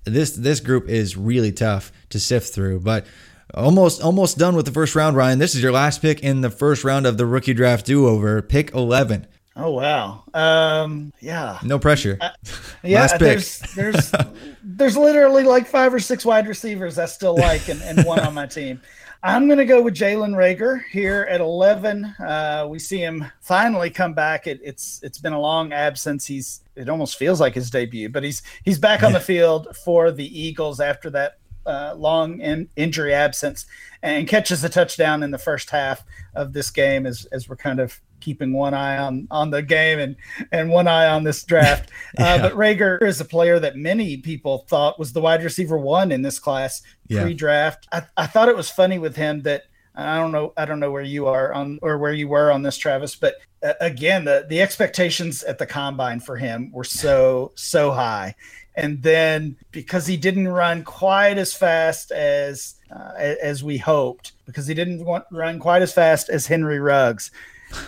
this this group is really tough to sift through, but almost almost done with the first round. Ryan, this is your last pick in the first round of the rookie draft do over, pick 11. Oh wow. Um yeah. No pressure. Uh, <laughs> yeah, Last pick. there's there's <laughs> there's literally like five or six wide receivers I still like and, and one on my team. I'm going to go with Jalen Reagor here at 11. Uh, we see him finally come back. It, it's it's been a long absence. He's it almost feels like his debut, but he's he's back on the <laughs> field for the Eagles after that uh, long in, injury absence and catches a touchdown in the first half of this game as as we're kind of keeping one eye on on the game and and one eye on this draft. <laughs> Yeah. uh, but Reagor is a player that many people thought was the wide receiver one in this class yeah. pre-draft. I, I thought it was funny with him that I don't know I don't know where you are on or where you were on this Travis, but uh, again the the expectations at the combine for him were so so high. And then because he didn't run quite as fast as uh, as we hoped, because he didn't want, run quite as fast as Henry Ruggs,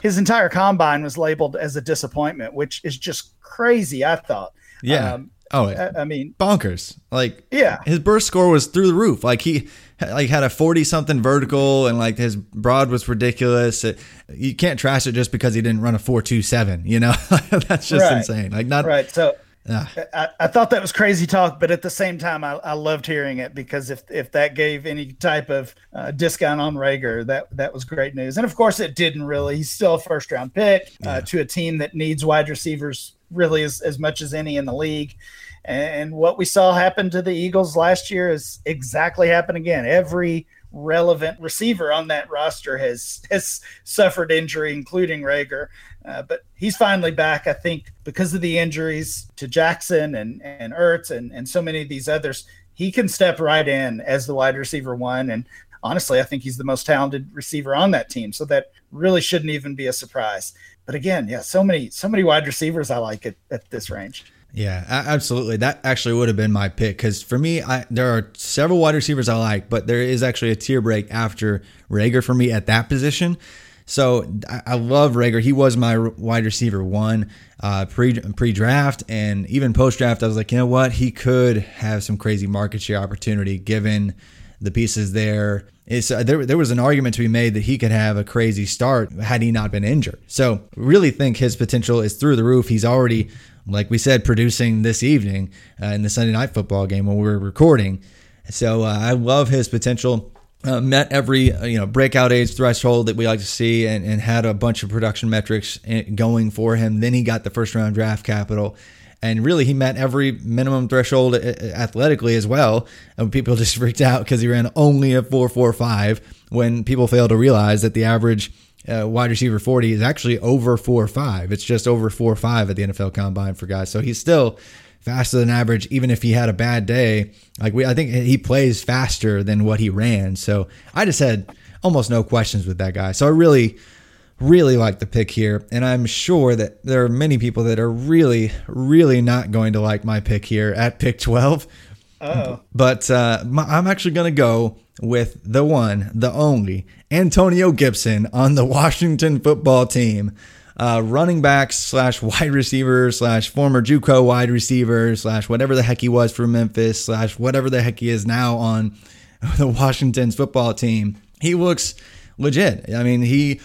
his entire combine was labeled as a disappointment, which is just crazy. I thought. Yeah. Um, oh, I, I, mean, bonkers. Like, yeah, his burst score was through the roof. Like he like had a forty something vertical, and like his broad was ridiculous. It, you can't trash it just because he didn't run a four two seven. You know, <laughs> that's just right. insane. Like not right. So I, I, thought that was crazy talk, but at the same time, I, I, loved hearing it because if if that gave any type of uh, discount on Reagor, that that was great news. And of course, it didn't really. He's still a first round pick uh, to a team that needs wide receivers really as, as much as any in the league. And what we saw happen to the Eagles last year is exactly happen again. Every relevant receiver on that roster has has suffered injury, including Reagor. Uh, but he's finally back, I think, because of the injuries to Jackson and and Ertz and and so many of these others. He can step right in as the wide receiver one, and honestly, I think he's the most talented receiver on that team. So that really shouldn't even be a surprise. But again, yeah, so many so many wide receivers I like at, at this range. Yeah, absolutely. That actually would have been my pick because for me, I, there are several wide receivers I like, but there is actually a tier break after Reagor for me at that position. So I, love Reagor. He was my wide receiver one uh, pre pre draft and even post draft. I was like, you know what? He could have some crazy market share opportunity given the pieces there. It's, uh, there, there was an argument to be made that he could have a crazy start had he not been injured. So, really think his potential is through the roof. He's already, like we said, producing this evening uh, in the Sunday night football game when we were recording. So, uh, I love his potential uh, met every uh, you know breakout age threshold that we like to see and, and had a bunch of production metrics going for him. Then he got the first round draft capital. And really, he met every minimum threshold athletically as well. And people <laughs> just freaked out because he ran only a 4.45 when people fail to realize that the average uh, wide receiver 40 is actually over 4 or 5. It's just over 4 or 5 at the NFL combine for guys. So he's still faster than average, even if he had a bad day. Like we, I think he plays faster than what he ran. So I just had almost no questions with that guy. So I really, really like the pick here. And I'm sure that there are many people that are really, really not going to like my pick here at pick 12. Oh. But uh, my, I'm actually going to go with the one, the only Antonio Gibson on the <laughs> Washington football team. Uh, running back slash wide receiver slash former JUCO wide receiver slash whatever the heck he was for Memphis slash whatever the heck he is now on <laughs> the Washington's football team. He looks legit. I mean, he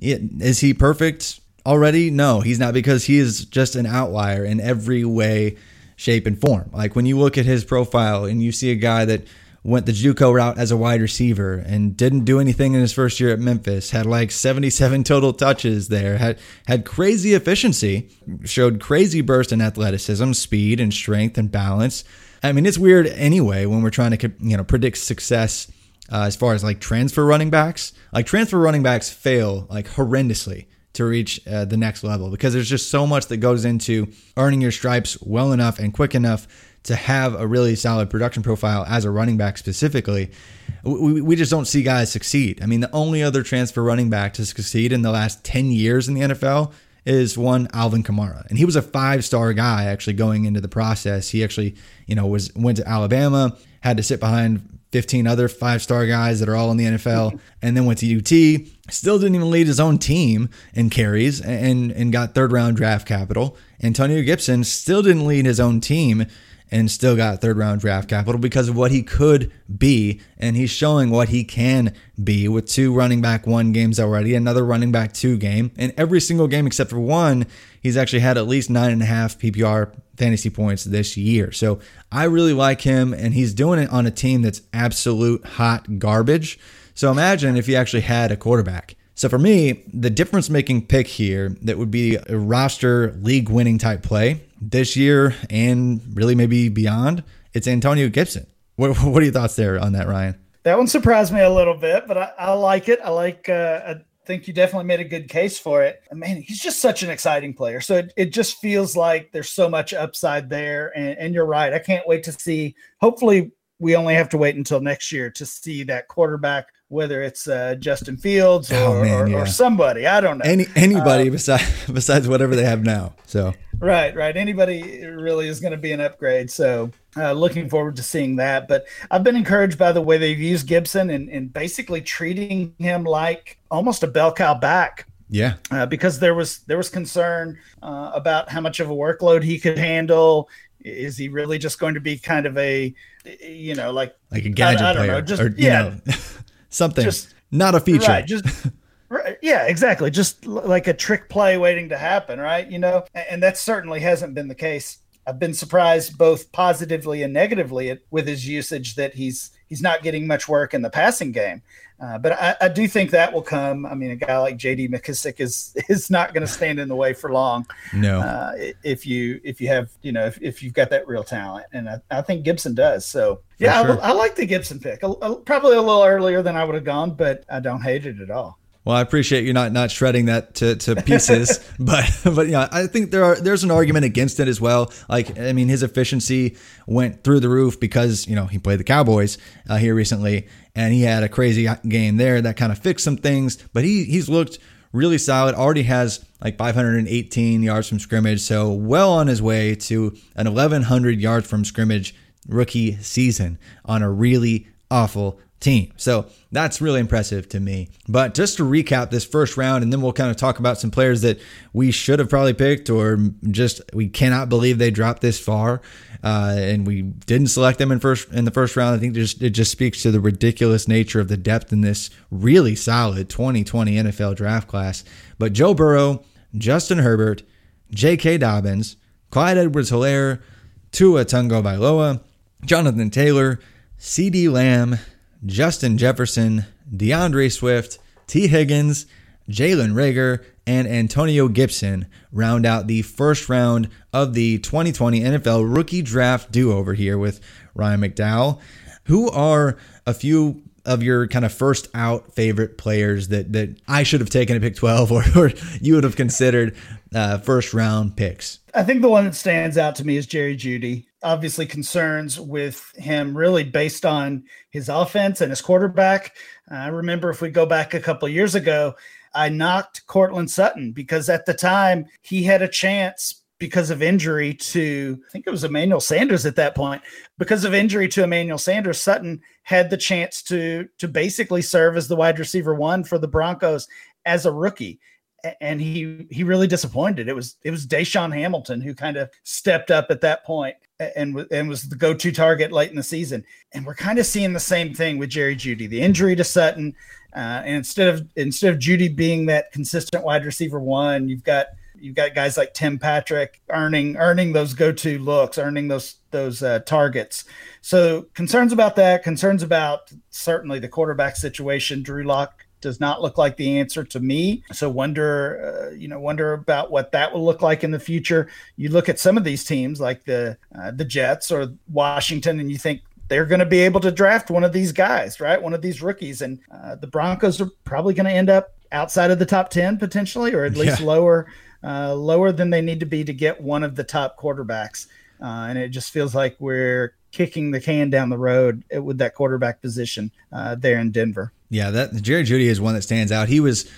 is he perfect already? No, he's not because he is just an outlier in every way, shape, and form. Like when you look at his profile and you see a guy that went the JUCO route as a wide receiver and didn't do anything in his first year at Memphis. Had like 77 total touches there. Had had crazy efficiency. Showed crazy burst in athleticism, speed, and strength and balance. I mean, it's weird anyway when we're trying to you know predict success uh, as far as like transfer running backs. Like transfer running backs fail like horrendously to reach uh, the next level because there's just so much that goes into earning your stripes well enough and quick enough to have a really solid production profile as a running back specifically. We, we just don't see guys succeed. I mean, the only other transfer running back to succeed in the last 10 years in the NFL is one Alvin Kamara. And he was a five-star guy actually going into the process. He actually, you know, was went to Alabama, had to sit behind 15 other five-star guys that are all in the NFL, <laughs> and then went to UT. Still didn't even lead his own team in carries and and got third round draft capital. Antonio Gibson still didn't lead his own team and still got third round draft capital because of what he could be. And he's showing what he can be with two running back one games already, another running back two game. And every single game except for one, he's actually had at least nine and a half PPR fantasy points this year. So I really like him, and he's doing it on a team that's absolute hot garbage. So imagine if he actually had a quarterback. So for me, the difference making pick here that would be a roster league winning type play this year and really maybe beyond, it's Antonio Gibson. What, <laughs> what are your thoughts there on that, Ryan? That one surprised me a little bit, but I, I like it. I like, uh, I think you definitely made a good case for it. And man, he's just such an exciting player. So it, it just feels like there's so much upside there. And, and you're right. I can't wait to see. Hopefully, we only have to wait until next year to see that quarterback whether it's uh, Justin Fields or, oh, man, or, yeah. or, somebody. I don't know. Any anybody um, besides <laughs> besides whatever they have now. So right, right. Anybody really is going to be an upgrade. So uh, looking forward to seeing that. But I've been encouraged by the way they've used Gibson and, and basically treating him like almost a bell cow back. Yeah, uh, because there was there was concern uh, about how much of a workload he could handle. Is he really just going to be kind of a, you know, like like a gadget I, I player? Know, just or, yeah. Know. <laughs> something, just, not a feature. Right, just right, yeah, exactly. Just like a trick play waiting to happen, right? You know, and that certainly hasn't been the case. I've been surprised both positively and negatively with his usage that he's he's not getting much work in the passing game. Uh, but I, I, do think that will come. I mean, a guy like J.D. McKissic is <laughs> is not going to stand in the way for long. No, uh, if you if you have you know if, if you've got that real talent, and I, I think Gibson does. So yeah, sure. I, I, like the Gibson pick. Probably a little earlier than I would have gone, but I don't hate it at all. Well, I appreciate you not not shredding that to, to pieces, <laughs> but but yeah, I think there are there's an argument against it as well. Like I mean, his efficiency went through the roof because you know he played the Cowboys uh, here recently, and he had a crazy game there that kind of fixed some things. But he he's looked really solid. Already has like 518 yards from scrimmage, so well on his way to an 1100 yards from scrimmage rookie season on a really awful team. So that's really impressive to me. But just to recap this first round, and then we'll kind of talk about some players that we should have probably picked, or just we cannot believe they dropped this far, uh, and we didn't select them in first in the first round. I think just, it just speaks to the ridiculous nature of the depth in this really solid 2020 NFL draft class. But Joe Burrow, Justin Herbert, J.K. Dobbins, Clyde Edwards-Helaire, Tua Tagovailoa, Jonathan Taylor, CeeDee Lamb, Justin Jefferson, DeAndre Swift, Tee Higgins, Jalen Reagor, and Antonio Gibson round out the first round of the 2020 NFL rookie draft do over here with Ryan McDowell. Who are a few of your kind of first out favorite players that that I should have taken at pick 12 <laughs> or, or you would have considered uh, first round picks? I think the one that stands out to me is Jerry Jeudy. Obviously, concerns with him really based on his offense and his quarterback. Uh, I remember if we go back a couple years ago, I knocked Courtland Sutton because at the time he had a chance because of injury to I think it was Emmanuel Sanders at that point. Because of injury to Emmanuel Sanders, Sutton had the chance to to basically serve as the wide receiver one for the Broncos as a rookie. And he he really disappointed. It was it was DaeSean Hamilton who kind of stepped up at that point and and was the go-to target late in the season. And we're kind of seeing the same thing with Jerry Jeudy, The injury to Sutton, uh, and instead of instead of Jeudy being that consistent wide receiver one, you've got You've got guys like Tim Patrick earning earning those go to looks, earning those those uh, targets. So concerns about that. Concerns about certainly the quarterback situation. Drew Lock does not look like the answer to me. So wonder, uh, you know, wonder about what that will look like in the future. You look at some of these teams like the uh, the Jets or Washington, and you think they're going to be able to draft one of these guys, right? One of these rookies, and uh, the Broncos are probably going to end up outside of the top ten potentially, or at least yeah. lower uh, lower than they need to be to get one of the top quarterbacks. Uh, and it just feels like we're kicking the can down the road with that quarterback position uh, there in Denver. Yeah, that Jerry Jeudy is one that stands out. He was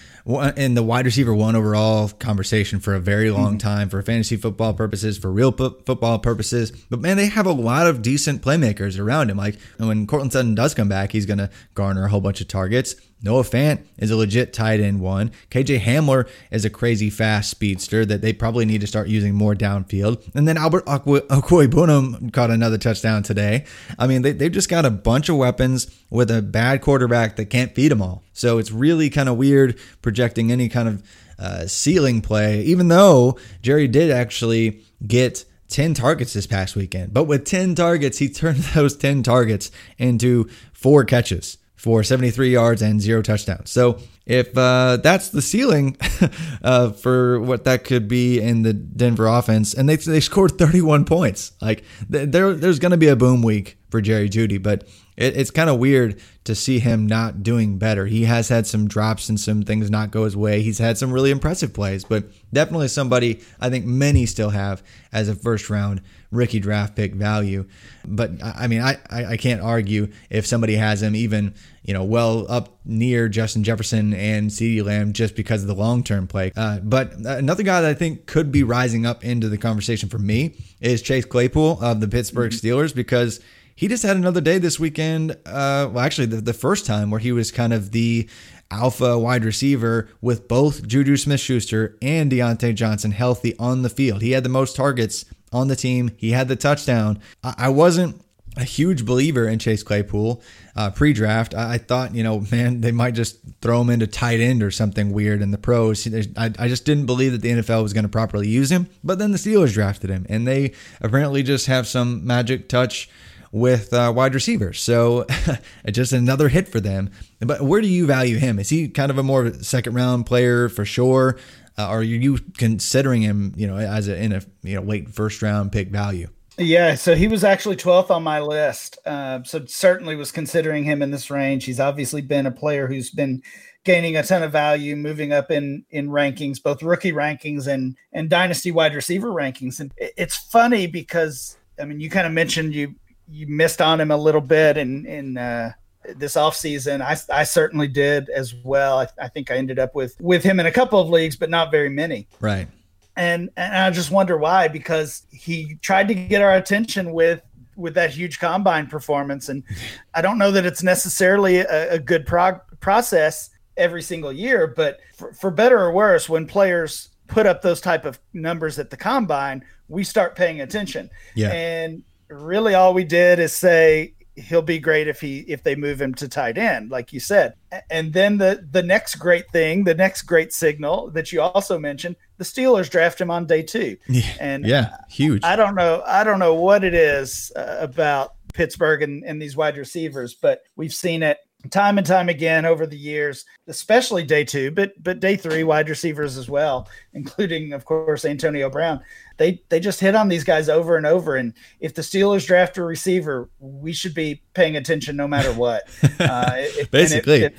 in the wide receiver one overall conversation for a very long mm-hmm. time for fantasy football purposes, for real football purposes. But man, they have a lot of decent playmakers around him. Like when Courtland Sutton does come back, he's going to garner a whole bunch of targets. Noah Fant is a legit tight end one. KJ Hamler is a crazy fast speedster that they probably need to start using more downfield. And then Albert Okwuegbunam caught another touchdown today. I mean, they, they've just got a bunch of weapons with a bad quarterback that can't feed them all. So it's really kind of weird projecting any kind of uh, ceiling play, even though Jerry did actually get 10 targets this past weekend. But with 10 targets, he turned <laughs> those 10 targets into four catches for 73 yards and zero touchdowns. So if uh, that's the ceiling <laughs> uh, for what that could be in the Denver offense, and they they scored 31 points, like there there's going to be a boom week for Jerry Jeudy, but it, it's kind of weird to see him not doing better. He has had some drops and some things not go his way. He's had some really impressive plays, but definitely somebody I think many still have as a first round rookie draft pick value. But I mean, I, I can't argue if somebody has him even, you know, well up near Justin Jefferson and CeeDee Lamb just because of the long term play. Uh, but another guy that I think could be rising up into the conversation for me is Chase Claypool of the Pittsburgh mm-hmm. Steelers because he just had another day this weekend. Uh, well, actually, the, the first time where he was kind of the alpha wide receiver with both Juju Smith Schuster and Diontae Johnson healthy on the field. He had the most targets on the team, he had the touchdown. I, I wasn't a huge believer in Chase Claypool uh, pre draft. I, I, thought, you know, man, they might just throw him into tight end or something weird in the pros. I, I just didn't believe that the NFL was going to properly use him. But then the Steelers drafted him, and they apparently just have some magic touch with uh, wide receivers. So <laughs> just another hit for them. But where do you value him? Is he kind of a more second round player for sure? Uh, are you considering him, you know, as a in a you know late first round pick value? Yeah, so he was actually 12th on my list. Uh, so certainly was considering him in this range. He's obviously been a player who's been gaining a ton of value, moving up in in rankings, both rookie rankings and and dynasty wide receiver rankings. And it's funny because I mean, you kind of mentioned you you missed on him a little bit in in uh, this offseason. I, I certainly did as well. I, I, think I ended up with with him in a couple of leagues, but not very many. Right. And and I just wonder why because he tried to get our attention with with that huge combine performance, and <laughs> I don't know that it's necessarily a, a good prog- process every single year, but for, for better or worse, when players put up those type of numbers at the combine, we start paying attention. Yeah. And really all we did is say he'll be great if he if they move him to tight end like you said. And then the the next great thing the next great signal that you also mentioned the steelers draft him on day two. Yeah, and yeah huge. I don't know i don't know what it is uh, about pittsburgh and, and these wide receivers but we've seen it time and time again over the years, especially day two, but but day three wide receivers as well, including of course Antonio Brown. They they just hit on these guys over and over. And if the Steelers draft a receiver, we should be paying attention no matter what. <laughs> Uh, it, Basically, it, it,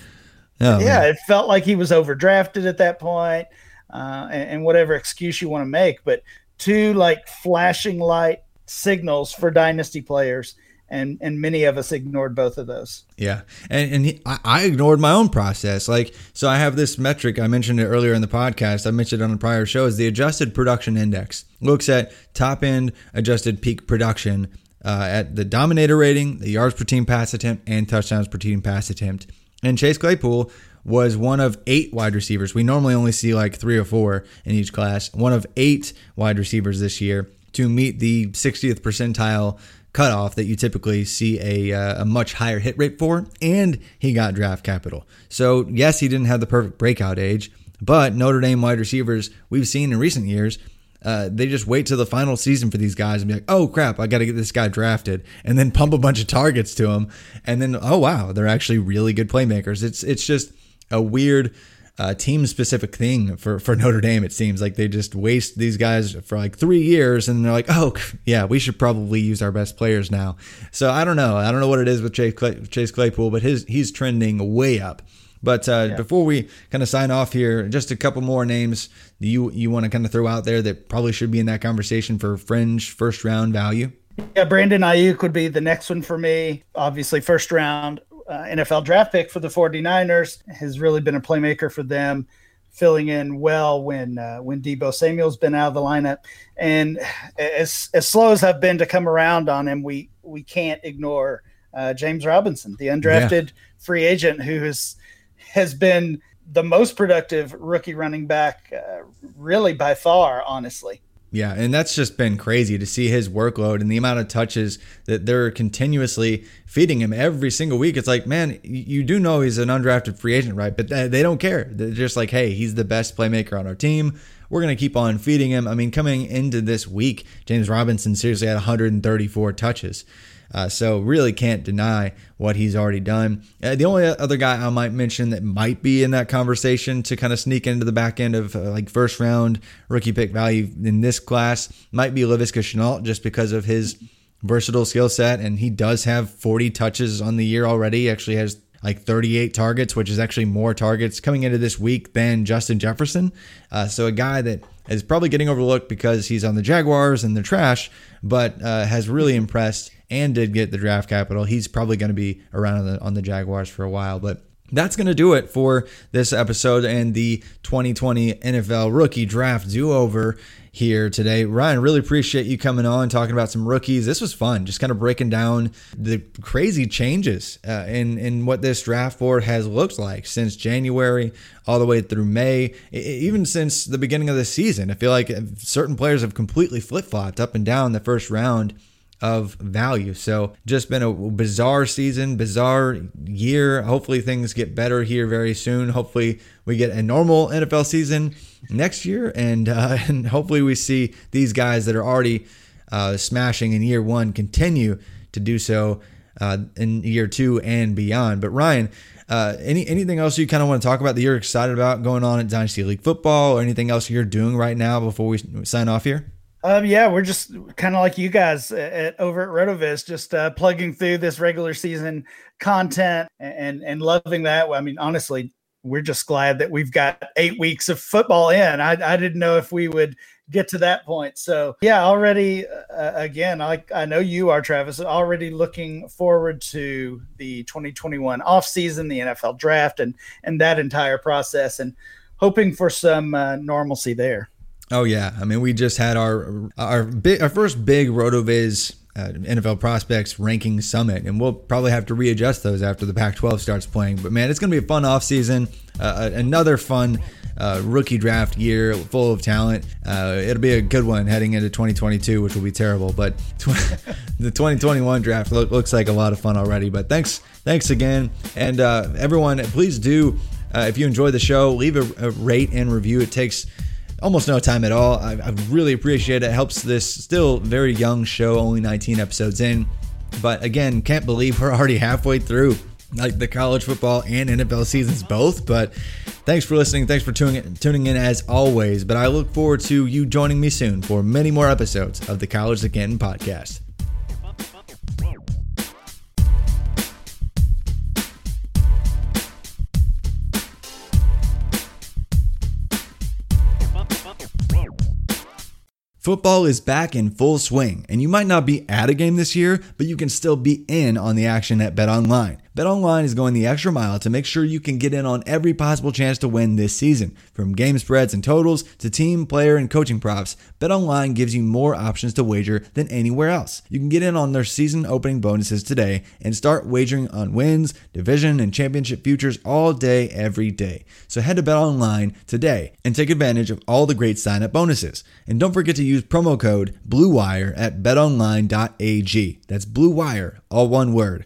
oh, yeah, man. it felt like he was overdrafted at that point, uh, and, and whatever excuse you want to make, but two like flashing light signals for dynasty players and and many of us ignored both of those. Yeah, and and he, I, I, ignored my own process. Like, so I have this metric. I mentioned it earlier in the podcast. I mentioned it on a prior show. Is the adjusted production index looks at top end adjusted peak production uh, at the dominator rating, the yards per team pass attempt, and touchdowns per team pass attempt. And Chase Claypool was one of eight wide receivers. We normally only see like three or four in each class. One of eight wide receivers this year to meet the 60th percentile cutoff that you typically see a, uh, a much higher hit rate for, and he got draft capital. So, yes, he didn't have the perfect breakout age, but Notre Dame wide receivers we've seen in recent years, uh, they just wait till the final season for these guys and be like, oh crap, I got to get this guy drafted, and then pump a bunch of targets to him, and then oh wow, they're actually really good playmakers. It's it's just a weird uh, team specific thing for, for Notre Dame. It seems like they just waste these guys for like three years and they're like, oh, yeah, we should probably use our best players now. So I don't know. I don't know what it is with Chase, Clay, Chase Claypool, but his he's trending way up. But uh, yeah. before we kind of sign off here, just a couple more names you you want to kind of throw out there that probably should be in that conversation for fringe first round value. Yeah, Brandon Aiyuk would be the next one for me. Obviously, first round uh, NFL draft pick for the 49ers, has really been a playmaker for them, filling in well when uh, when Deebo Samuel's been out of the lineup. And as as slow as I've been to come around on him, we we can't ignore uh, James Robinson, the undrafted yeah. free agent who has has been the most productive rookie running back, uh, really by far, honestly. Yeah, and that's just been crazy to see his workload and the amount of touches that they're continuously feeding him every single week. It's like, man, you do know he's an undrafted free agent, right? But they don't care. They're just like, hey, he's the best playmaker on our team. We're going to keep on feeding him. I mean, coming into this week, James Robinson seriously had 134 touches. Uh, so really can't deny what he's already done. Uh, the only other guy I might mention that might be in that conversation to kind of sneak into the back end of uh, like first round rookie pick value in this class might be Laviska Shenault just because of his versatile skill set and he does have 40 touches on the year already. He actually has like 38 targets, which is actually more targets coming into this week than Justin Jefferson. Uh, so a guy that is probably getting overlooked because he's on the Jaguars and they're trash, but uh, has really impressed and did get the draft capital. He's probably going to be around on the, on the Jaguars for a while, but that's going to do it for this episode and the 2020 NFL rookie draft do over here today. Ryan, really appreciate you coming on talking about some rookies. This was fun, just kind of breaking down the crazy changes uh, in in what this draft board has looked like since January all the way through May, even since the beginning of the season. I feel like certain players have completely flip flopped up and down the first round of value. So just been a bizarre season, bizarre year. Hopefully things get better here very soon. Hopefully we get a normal NFL season next year, and uh, <laughs> and hopefully we see these guys that are already uh, smashing in year one continue to do so uh, in year two and beyond. But Ryan. Uh, any anything else you kind of want to talk about that you're excited about going on at Dynasty League football, or anything else you're doing right now before we sign off here? Um, yeah, we're just kind of like you guys at, over at Rotoviz, just uh, plugging through this regular season content and and loving that. I mean, honestly, we're just glad that we've got eight weeks of football in. I, I didn't know if we would get to that point. So yeah, already uh, again, I I know you are Travis. Already looking forward to the 2021 off season, the NFL draft, and and that entire process, and hoping for some uh, normalcy there. Oh yeah, I mean we just had our our big our first big Rotoviz uh, NFL prospects ranking summit, and we'll probably have to readjust those after the Pac-12 starts playing. But man, it's going to be a fun offseason, uh, another fun uh, rookie draft year full of talent. Uh, it'll be a good one heading into 2022, which will be terrible. But <laughs> the 2021 draft look, looks like a lot of fun already. But thanks, thanks again, and uh, everyone, please do uh, if you enjoy the show, leave a, a rate and review. It takes almost no time at all. I, I really appreciate it. it. Helps this still very young show, only 19 episodes in. But again, can't believe we're already halfway through like the college football and NFL seasons both. But thanks for listening. Thanks for tuning in, tuning in as always. But I look forward to you joining me soon for many more episodes of the College Canton podcast. Football is back in full swing, and you might not be at a game this year, but you can still be in on the action at BetOnline. BetOnline is going the extra mile to make sure you can get in on every possible chance to win this season. From game spreads and totals to team, player, and coaching props, BetOnline gives you more options to wager than anywhere else. You can get in on their season opening bonuses today and start wagering on wins, division, and championship futures all day, every day. So head to BetOnline today and take advantage of all the great sign up bonuses. And don't forget to use promo code BLUEWIRE at betonline.ag. That's BLUEWIRE, all one word.